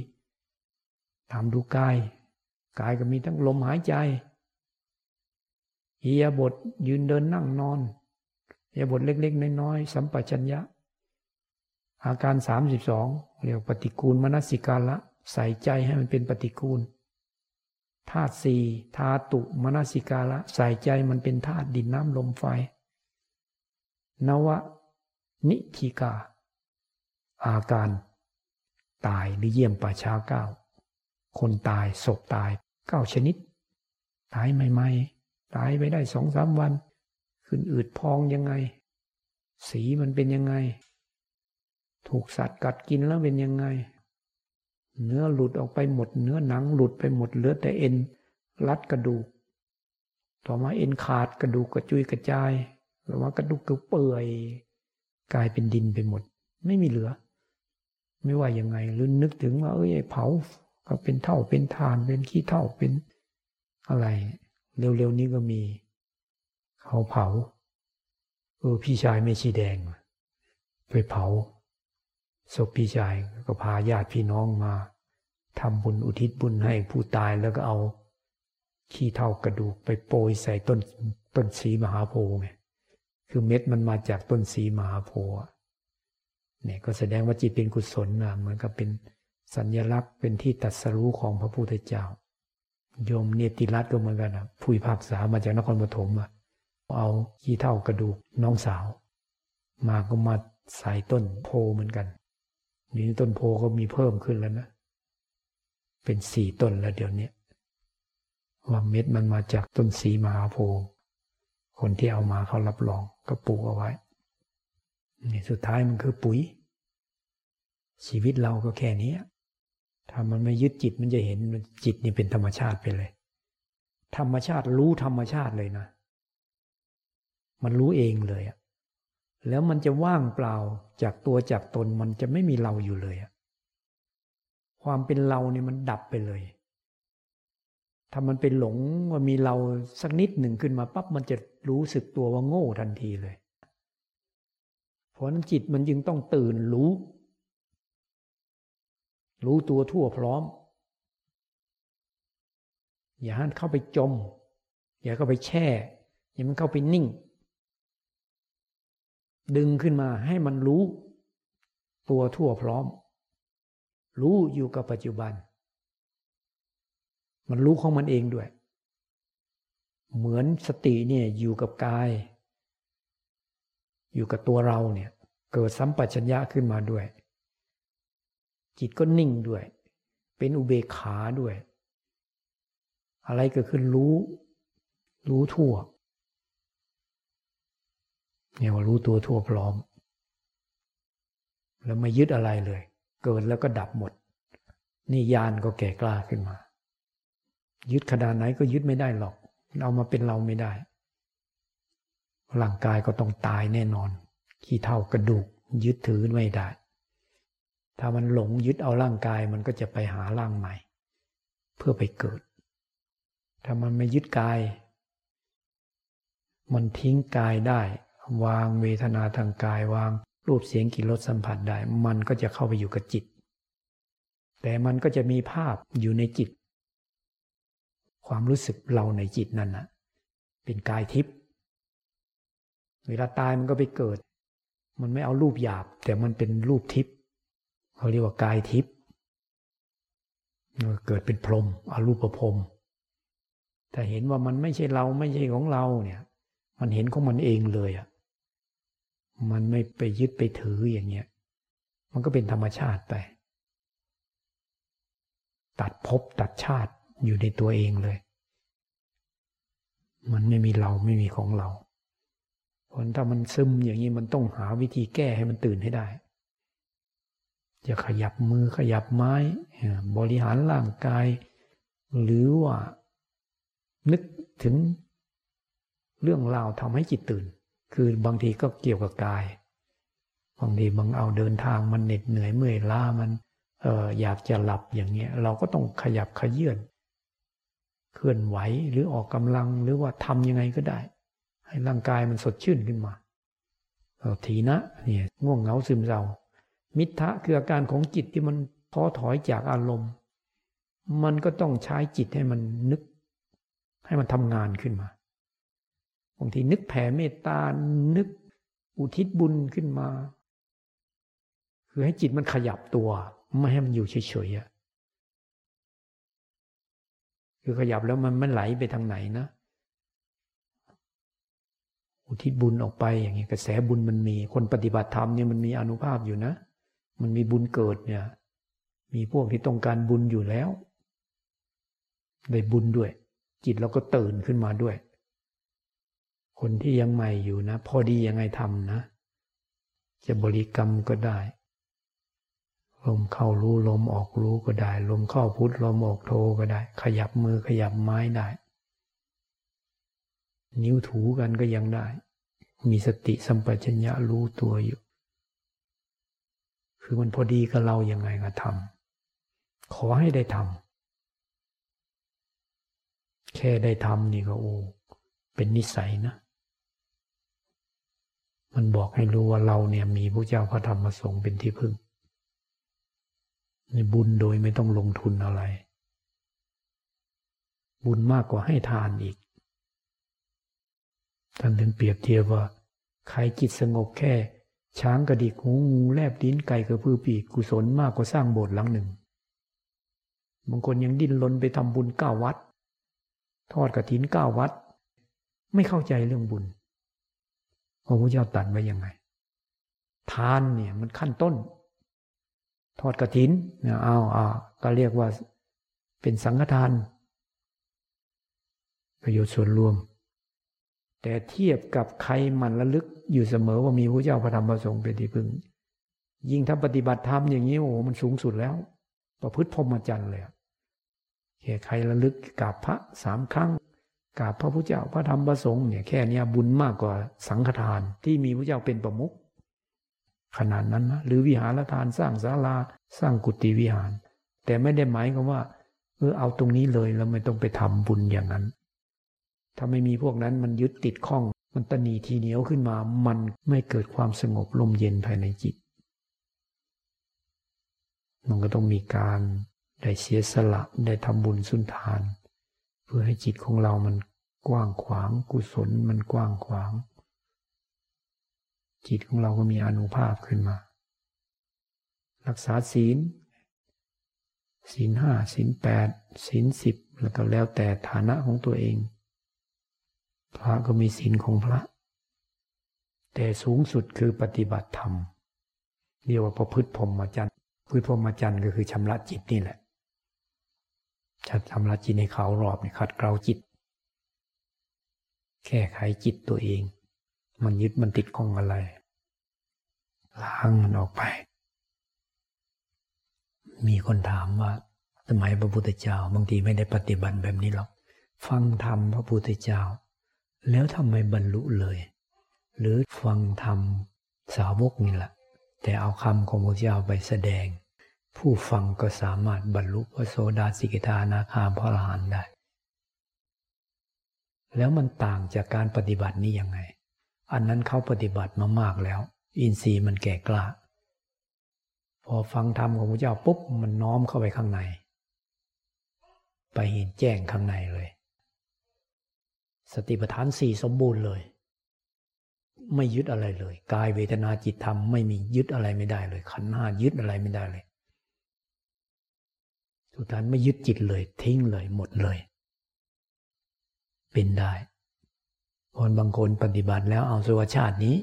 ทำดูกาย กายก็มีทั้งลมหายใจอียบทยืนเดินนั่งนอนอียบทเล็กๆน้อยๆสัมปชัญญะ อาการสามสิบสองเรียกปฏิกูลมนสิกาละ ใส่ใจให้มันเป็นปฏิกูลธาตุสี่ธาตุมนสิกาละ ใส่ใจมันเป็นธาตุดินน้ำลมไฟ นวะ นิธิกา อาการตายหรือเยี่ยมป่าช้าเก้า คนตายศพตายเก้าชนิด ตายใหม่ๆ ตายไปได้สองสามวัน ขึ้นอืดพองยังไง สีมันเป็นยังไง ถูกสัตว์กัดกินแล้วเป็นยังไง เนื้อหลุดออกไปหมด เนื้อหนังหลุดไปหมดเหลือแต่เอ็นรัดกระดูก ต่อมาเอ็นขาดกระดูกกระจุยกระจายต่อมากระดูกกระเปื่อย กลายเป็นดินไปหมด ไม่มีเหลือ ไม่ว่ายังไงหรือนึกถึงว่าเอ้ยเผาก็เป็นเท่าเป็นทานเป็นขี้เท่าเป็นอะไร เร็วๆนี้ก็มี เขาเผาเออพี่ชายไม่ชีแดง ไปเผาศพพี่ชายก็พาญาติพี่น้องมาทำบุญอุทิศบุญให้ผู้ตายแล้วก็เอา ขี้เท่ากระดูกไปโปรยใส่ต้นต้นสีมหาโพธิ์ไงคือเม็ดมันมาจากต้นสีมหาโพธิ์ เนี่ยก็แสดงว่าจิตเป็นกุศลนะเหมือนกับเป็นสัญญลักษณ์เป็นที่ตัดสรู้ของพระพุทธเจ้า โยมเนติรัตก็เหมือนกันนะผู้พิพากษามาจากนครปฐมอะเอาขี้เท่ากระดูกน้องสาว มาก็มาใส่ต้นโพเหมือนกันนี่ต้นโพก็มีเพิ่มขึ้นแล้วนะ เป็นสี่ต้นแล้วเดี๋ยวนี้ว่าเม็ดมันมาจากต้นสีมหาโพคนที่เอามาเขารับรองก็ปลูกเอาไว้ สุดท้ายมันคือปุ๋ย ชีวิตเราก็แค่นี้ถ้ามันไม่ยึดจิตมันจะเห็นจิตนี่เป็นธรรมชาติไปเลย ธรรมชาติรู้ธรรมชาติเลยนะ มันรู้เองเลยอะแล้วมันจะว่างเปล่าจากตัวจากตนมันจะไม่มีเราอยู่เลยอะความเป็นเราเนี่ยมันดับไปเลย ถ้ามันเป็นหลงว่ามีเราสักนิดหนึ่งขึ้นมาปั๊บมันจะรู้สึกตัวว่าโง่ทันทีเลย ราะนั้นจิตมันจึงต้องตื่นรู้ รู้ตัวทั่วพร้อม อย่าให้เข้าไปจม อย่าเข้าไปแช่ อย่ามันเข้าไปนิ่ง ดึงขึ้นมาให้มันรู้ ตัวทั่วพร้อม รู้อยู่กับปัจจุบัน มันรู้ของมันเองด้วย เหมือนสติเนี่ยอยู่กับกาย อยู่กับตัวเราเนี่ย เกิดสัมปชัญญะขึ้นมาด้วย จิตก็นิ่งด้วย เป็นอุเบกขาด้วย อะไรเกิดขึ้นรู้ รู้ทั่วเนี่ยว่ารู้ตัวทั่วพร้อม แล้วไม่ยึดอะไรเลย เกิดแล้วก็ดับหมด นี่ยานก็แก่กล้าขึ้นมา ยึดขนาดไหนก็ยึดไม่ได้หรอก เอามาเป็นเราไม่ได้ ร่างกายก็ต้องตายแน่นอน ขี้เท่ากระดูกยึดถือไม่ได้ ถ้ามันหลงยึดเอาร่างกายมันก็จะไปหาร่างใหม่ เพื่อไปเกิด ถ้ามันไม่ยึดกาย มันทิ้งกายได้ วางเวทนาทางกายวางรูปเสียงกลิ่นรสสัมผัสได้ มันก็จะเข้าไปอยู่กับจิต แต่มันก็จะมีภาพอยู่ในจิต ความรู้สึกเราในจิตนั่นนะเป็นกายทิพย์ เวลาตายมันก็ไปเกิด มันไม่เอารูปหยาบ แต่มันเป็นรูปทิพย์เขาเรียกว่ากายทิพย์เกิดเป็นพรหมอารูปพรหมแต่เห็นว่ามันไม่ใช่เราไม่ใช่ของเราเนี่ย มันเห็นของมันเองเลยอะมันไม่ไปยึดไปถืออย่างเงี้ย มันก็เป็นธรรมชาติไป ตัดภพตัดชาติอยู่ในตัวเองเลย มันไม่มีเราไม่มีของเรา ผลถ้ามันซึมอย่างนี้มันต้องหาวิธีแก้ให้มันตื่นให้ได้ จะขยับมือขยับไม้ บริหารร่างกาย หรือว่า นึกถึงเรื่องราวทำให้จิตตื่น คือบางทีก็เกี่ยวกับกาย บางทีบางเอาเดินทางมันเหน็ดเหนื่อยเมื่อยล้ามันเอออยากจะหลับอย่างเงี้ย เราก็ต้องขยับขยื่นเคลื่อนไหวหรือออกกำลังหรือว่าทำยังไงก็ได้ ให้ร่างกายมันสดชื่นขึ้นมาทีนะเนี่ยง่วงเหงาซึมเศร้ามิทะคืออาการของจิตที่มันท้อถอยจากอารมณ์ มันก็ต้องใช้จิตให้มันนึก ให้มันทำงานขึ้นมาบางทีนึกแผ่เมตตานึกอุทิศบุญขึ้นมา คือให้จิตมันขยับตัว ไม่ให้มันอยู่เฉยๆคือขยับแล้วมันมันไหลไปทางไหนนะ อุทิศบุญออกไปอย่างนี้กระแสบุญมันมี คนปฏิบัติธรรมเนี่ยมันมีอนุภาพอยู่นะ มันมีบุญเกิดเนี่ย มีพวกที่ต้องการบุญอยู่แล้ว ได้บุญด้วย จิตเราก็ตื่นขึ้นมาด้วย คนที่ยังใหม่อยู่นะ พอดียังไงทำนะ จะบริกรรมก็ได้ลมเข้ารู้ลมออกรู้ก็ได้ ลมเข้าพุทลมออกโทก็ได้ ขยับมือขยับไม้ได้ นิ้วถูกันก็ยังได้ มีสติสัมปชัญญะรู้ตัวอยู่ คือมันพอดีกับเรายังไงก็ทำขอให้ได้ทำแค่ได้ทำนี่ก็โอ้เป็นนิสัยนะ มันบอกให้รู้ว่าเราเนี่ยมีพระเจ้าพระธรรมประสงค์เป็นที่พึ่งในบุญโดยไม่ต้องลงทุนอะไร บุญมากกว่าให้ทานอีก ท่านถึงเปรียบเทียบว่า ใครจิตสงบแค่ ช้างกระดิกหูงูแลบดิ้นไก่กระพือปีกกุศลมากกว่าสร้างโบสถ์หลังหนึ่งบางคนยังดิ้นรนไปทำบุญเก้าวัด ทอดกระถินเก้าวัด ไม่เข้าใจเรื่องบุญพระพุทธเจ้าตรัสไว้ยังไง ทานเนี่ยมันขั้นต้น ทอดกระถินเนี่ยเอาเอาก็เรียกว่าเป็นสังฆทาน ประโยชน์ส่วนรวม แต่เทียบกับใครมันระลึกอยู่เสมอว่ามีพระเจ้าพระธรรมพระสงฆ์เป็นที่พึ่ง ยิ่งถ้าปฏิบัติธรรมอย่างนี้โอ้มันสูงสุดแล้ว ประพฤติพรหมจรรย์เลยแค่ใครระลึกกราบพระสามครั้งกราบพระพุทธเจ้าพระธรรมพระสงฆ์เนี่ยแค่นี้บุญมากกว่าสังฆทานที่มีพระเจ้าเป็นประมุขขนาดนั้นนะหรือวิหารทานสร้างศาลาสร้างกุฏิวิหาร แต่ไม่ได้หมายความว่าเออเอาตรงนี้เลยแล้วไม่ต้องไปทำบุญอย่างนั้น ถ้าไม่มีพวกนั้นมันยึดติดข้อง มันตนีทีเหนียวขึ้นมา มันไม่เกิดความสงบลมเย็นภายในจิต มันก็ต้องมีการได้เสียสละได้ทำบุญสุนทาน เพื่อให้จิตของเรามันกว้างขวาง กุศลมันกว้างขวาง จิตของเราก็มีอนุภาพขึ้นมา รักษาศีลศีลห้าศีลแปดศีลสิบแล้วก็แล้วแต่ฐานะของตัวเอง พระก็มีศีลของพระ แต่สูงสุดคือปฏิบัติธรรมเรียกว่าประพฤติพรหมจรรย์พฤติพรหมจรรย์ก็คือชำระจิตนี่แหละชัดชำระจิตในเขารอบนี่ขัดเกลาจิต แก้ไขจิตตัวเอง มันยึดมันติดของอะไร ล้างมันออกไป มีคนถามว่าสมัยพระพุทธเจ้าบางทีไม่ได้ปฏิบัติแบบนี้หรอก ฟังธรรมพระพุทธเจ้า แล้วทำไมบรรลุเลย หรือฟังธรรมสาวกนี่แหละแต่เอาคำของพระเจ้าไปแสดง ผู้ฟังก็สามารถบรรลุพระโสดาสิกตานาคาพระอรหันต์ได้ แล้วมันต่างจากการปฏิบัตินี้ยังไง อันนั้นเขาปฏิบัติมามากแล้ว อินทรีย์มันแก่กล้า พอฟังธรรมของพระเจ้าปุ๊บมันน้อมเข้าไปข้างใน ไปเห็นแจ้งข้างในเลย สติปัฏฐานสี่สมบูรณ์เลย ไม่ยึดอะไรเลยกายเวทนาจิตธรรมไม่มียึดอะไรไม่ได้เลย ขันธ์ห้ายึดอะไรไม่ได้เลย สุดท้ายไม่ยึดจิตเลย ทิ้งเลยหมดเลย เป็นได้คนบางคนปฏิบัติแล้วเอาสุวชาตินี้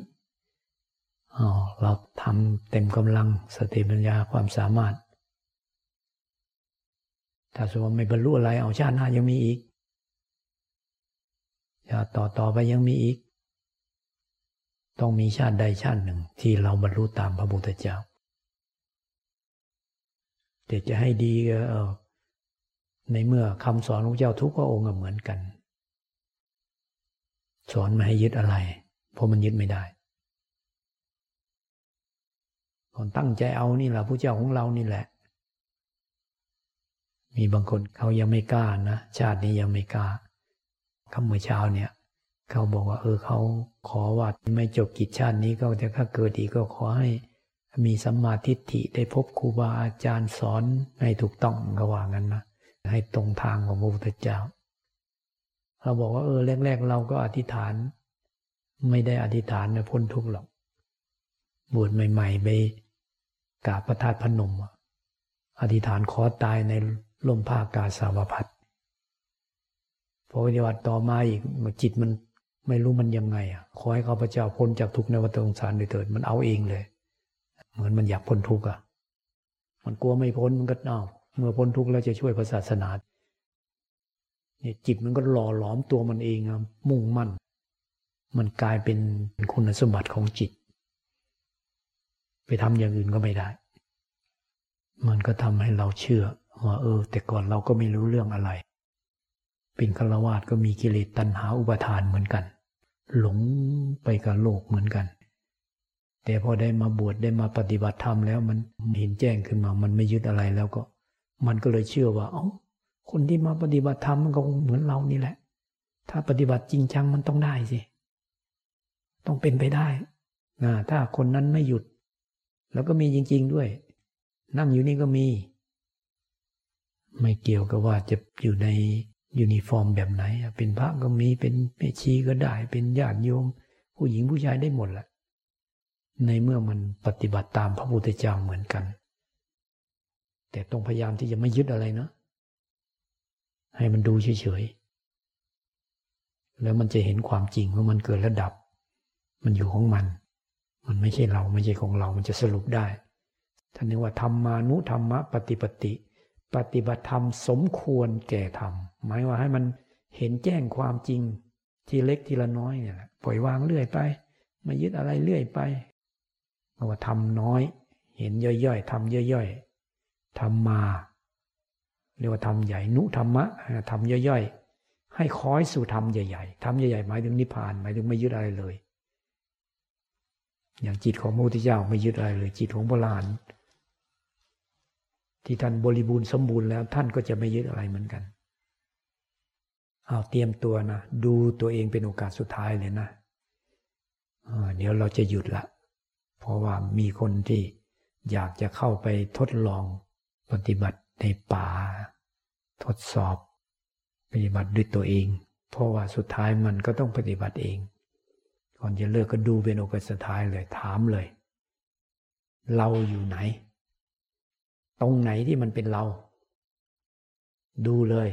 เราทำเต็มกำลังสติปัญญาความสามารถ ถ้าสมมติไม่บรรลุอะไรเอาชาติหน้ายังมีอีก ชาติต่อต่อไปยังมีอีก ต้องมีชาติใดชาติหนึ่ง ที่เราบรรลุตามพระพุทธเจ้าแต่จะให้ดีก็ในเมื่อคำสอนของเจ้าทุกพระองค์เหมือนกัน สอนม่ให้ยึดอะไร เพราะมันยึดไม่ได้คนตั้งใจเอานี่แหละผู้เจ้าของเรานี่แหละ มีบางคนเขายังไม่กล้านะ ชาตินี้ยังไม่กล้า คำเมื่อเช้าเนี่ย เขาบอกว่า เออเขาขอว่าไม่จบกิจชาตินี้ก็จะถ้าเกิดอีกก็ขอให้ มีสัมมาทิฏฐิได้พบครูบาอาจารย์สอนให้ถูกต้องก็ว่างั้นนะให้ตรงทางของพระพุทธเจ้า เราบอกว่าเออแรกๆเราก็อธิษฐาน ไม่ได้อธิษฐานนะพ้นทุกข์หรอกบวชใหม่ ๆ ไปกราบพระธาตุพนมอธิษฐานขอตายในลมภาคาสาวพัด พอปฏิบัติต่อมาอีกจิตมันไม่รู้มันยังไงอะขอให้ข้าพเจ้าพ้นจากทุกข์ในวัฏสงสารโดยเถิดมันเอาเองเลย เหมือนมันอยากพ้นทุกข์อะมันกลัวไม่พ้นมันก็เอาเมื่อพ้นทุกข์แล้วจะช่วยพระศาสนาเนี่ยจิตมันก็หล่อหลอมตัวมันเองมุ่งมั่น มันกลายเป็นคุณสมบัติของจิต ไปทำอย่างอื่นก็ไม่ได้ มันก็ทำให้เราเชื่อว่าเออ แต่ก่อนเราก็ไม่รู้เรื่องอะไร เป็นฆราวาสก็มีกิเลสตัณหาอุปาทานเหมือนกัน หลงไปกับโลกเหมือนกัน แต่พอได้มาบวชได้มาปฏิบัติธรรมแล้วมันเห็นแจ้งขึ้นมา มันไม่ยึดอะไรแล้วก็ มันก็เลยเชื่อว่า เอา้าคนที่มาปฏิบัติธรรมมันก็เหมือนเรานี่แหละ ถ้าปฏิบัติจริงจังมันต้องได้สิต้องเป็นไปได้นะถ้าคนนั้นไม่หยุด แล้วก็มีจริง ๆด้วย นั่งอยู่นี่ก็มี ไม่เกี่ยวกับว่าจะอยู่ใน ยูนิฟอร์มแบบไหน เป็นพระก็มีเป็นแม่ชีก็ได้ เป็นญาติโยม ผู้หญิงผู้ชายได้หมดแหละในเมื่อมันปฏิบัติตามพระพุทธเจ้าเหมือนกัน แต่ต้องพยายามที่จะไม่ยึดอะไรนะ ให้มันดูเฉยๆ แล้วมันจะเห็นความจริงว่ามันเกิดระดับ มันอยู่ของมัน มันไม่ใช่เราไม่ใช่ของเรา มันจะสรุปได้ ท่านเรียกว่าธรรมานุธรรมะปฏิปติ ปฏิบัติธรรมสมควรแก่ธรรม หมายว่าให้มันเห็นแจ้งความจริง ทีเล็กทีละน้อยเนี่ยแหละปล่อยวางเรื่อยไปไม่ยึดอะไรเรื่อยไปเรียกว่าทำน้อย เห็นย่อยๆทำย่อยๆทำมาเรียกว่าทำใหญ่นุธรรมะทำย่อยๆ ให้คอยสู่ทำใหญ่ๆทำใหญ่ๆหมายถึงนิพพานหมายถึงไม่ยึดอะไรเลย อย่างจิตของพระพุทธเจ้าไม่ยึดอะไรเลย จิตของโบราณ ที่ท่านบริบูรณ์สมบูรณ์แล้วท่านก็จะไม่ยึดอะไรเหมือนกัน เอาเตรียมตัวนะ ดูตัวเองเป็นโอกาสสุดท้ายเลยนะเดี๋ยวเราจะหยุดละ เพราะว่ามีคนที่อยากจะเข้าไปทดลองปฏิบัติในป่า ทดสอบ ปฏิบัติด้วยตัวเอง เพราะว่าสุดท้ายมันก็ต้องปฏิบัติเอง ก่อนจะเลิกก็ดูเป็นโอกาสสุดท้ายเลยถามเลย เราอยู่ไหน ตรงไหนที่มันเป็นเรา ดูเลย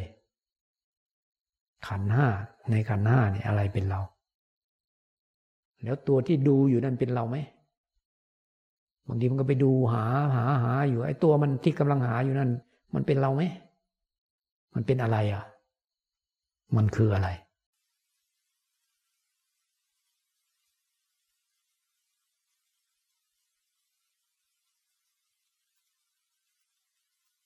ขันห้าในขันห้าเนี่ยอะไรเป็นเรา แล้วตัวที่ดูอยู่นั่นเป็นเราไหมบางทีมันก็ไปดูหาหาหาอยู่ไอ้ตัวมันที่กำลังหาอยู่นั่น มันเป็นเราไหมมันเป็นอะไรอะ มันคืออะไร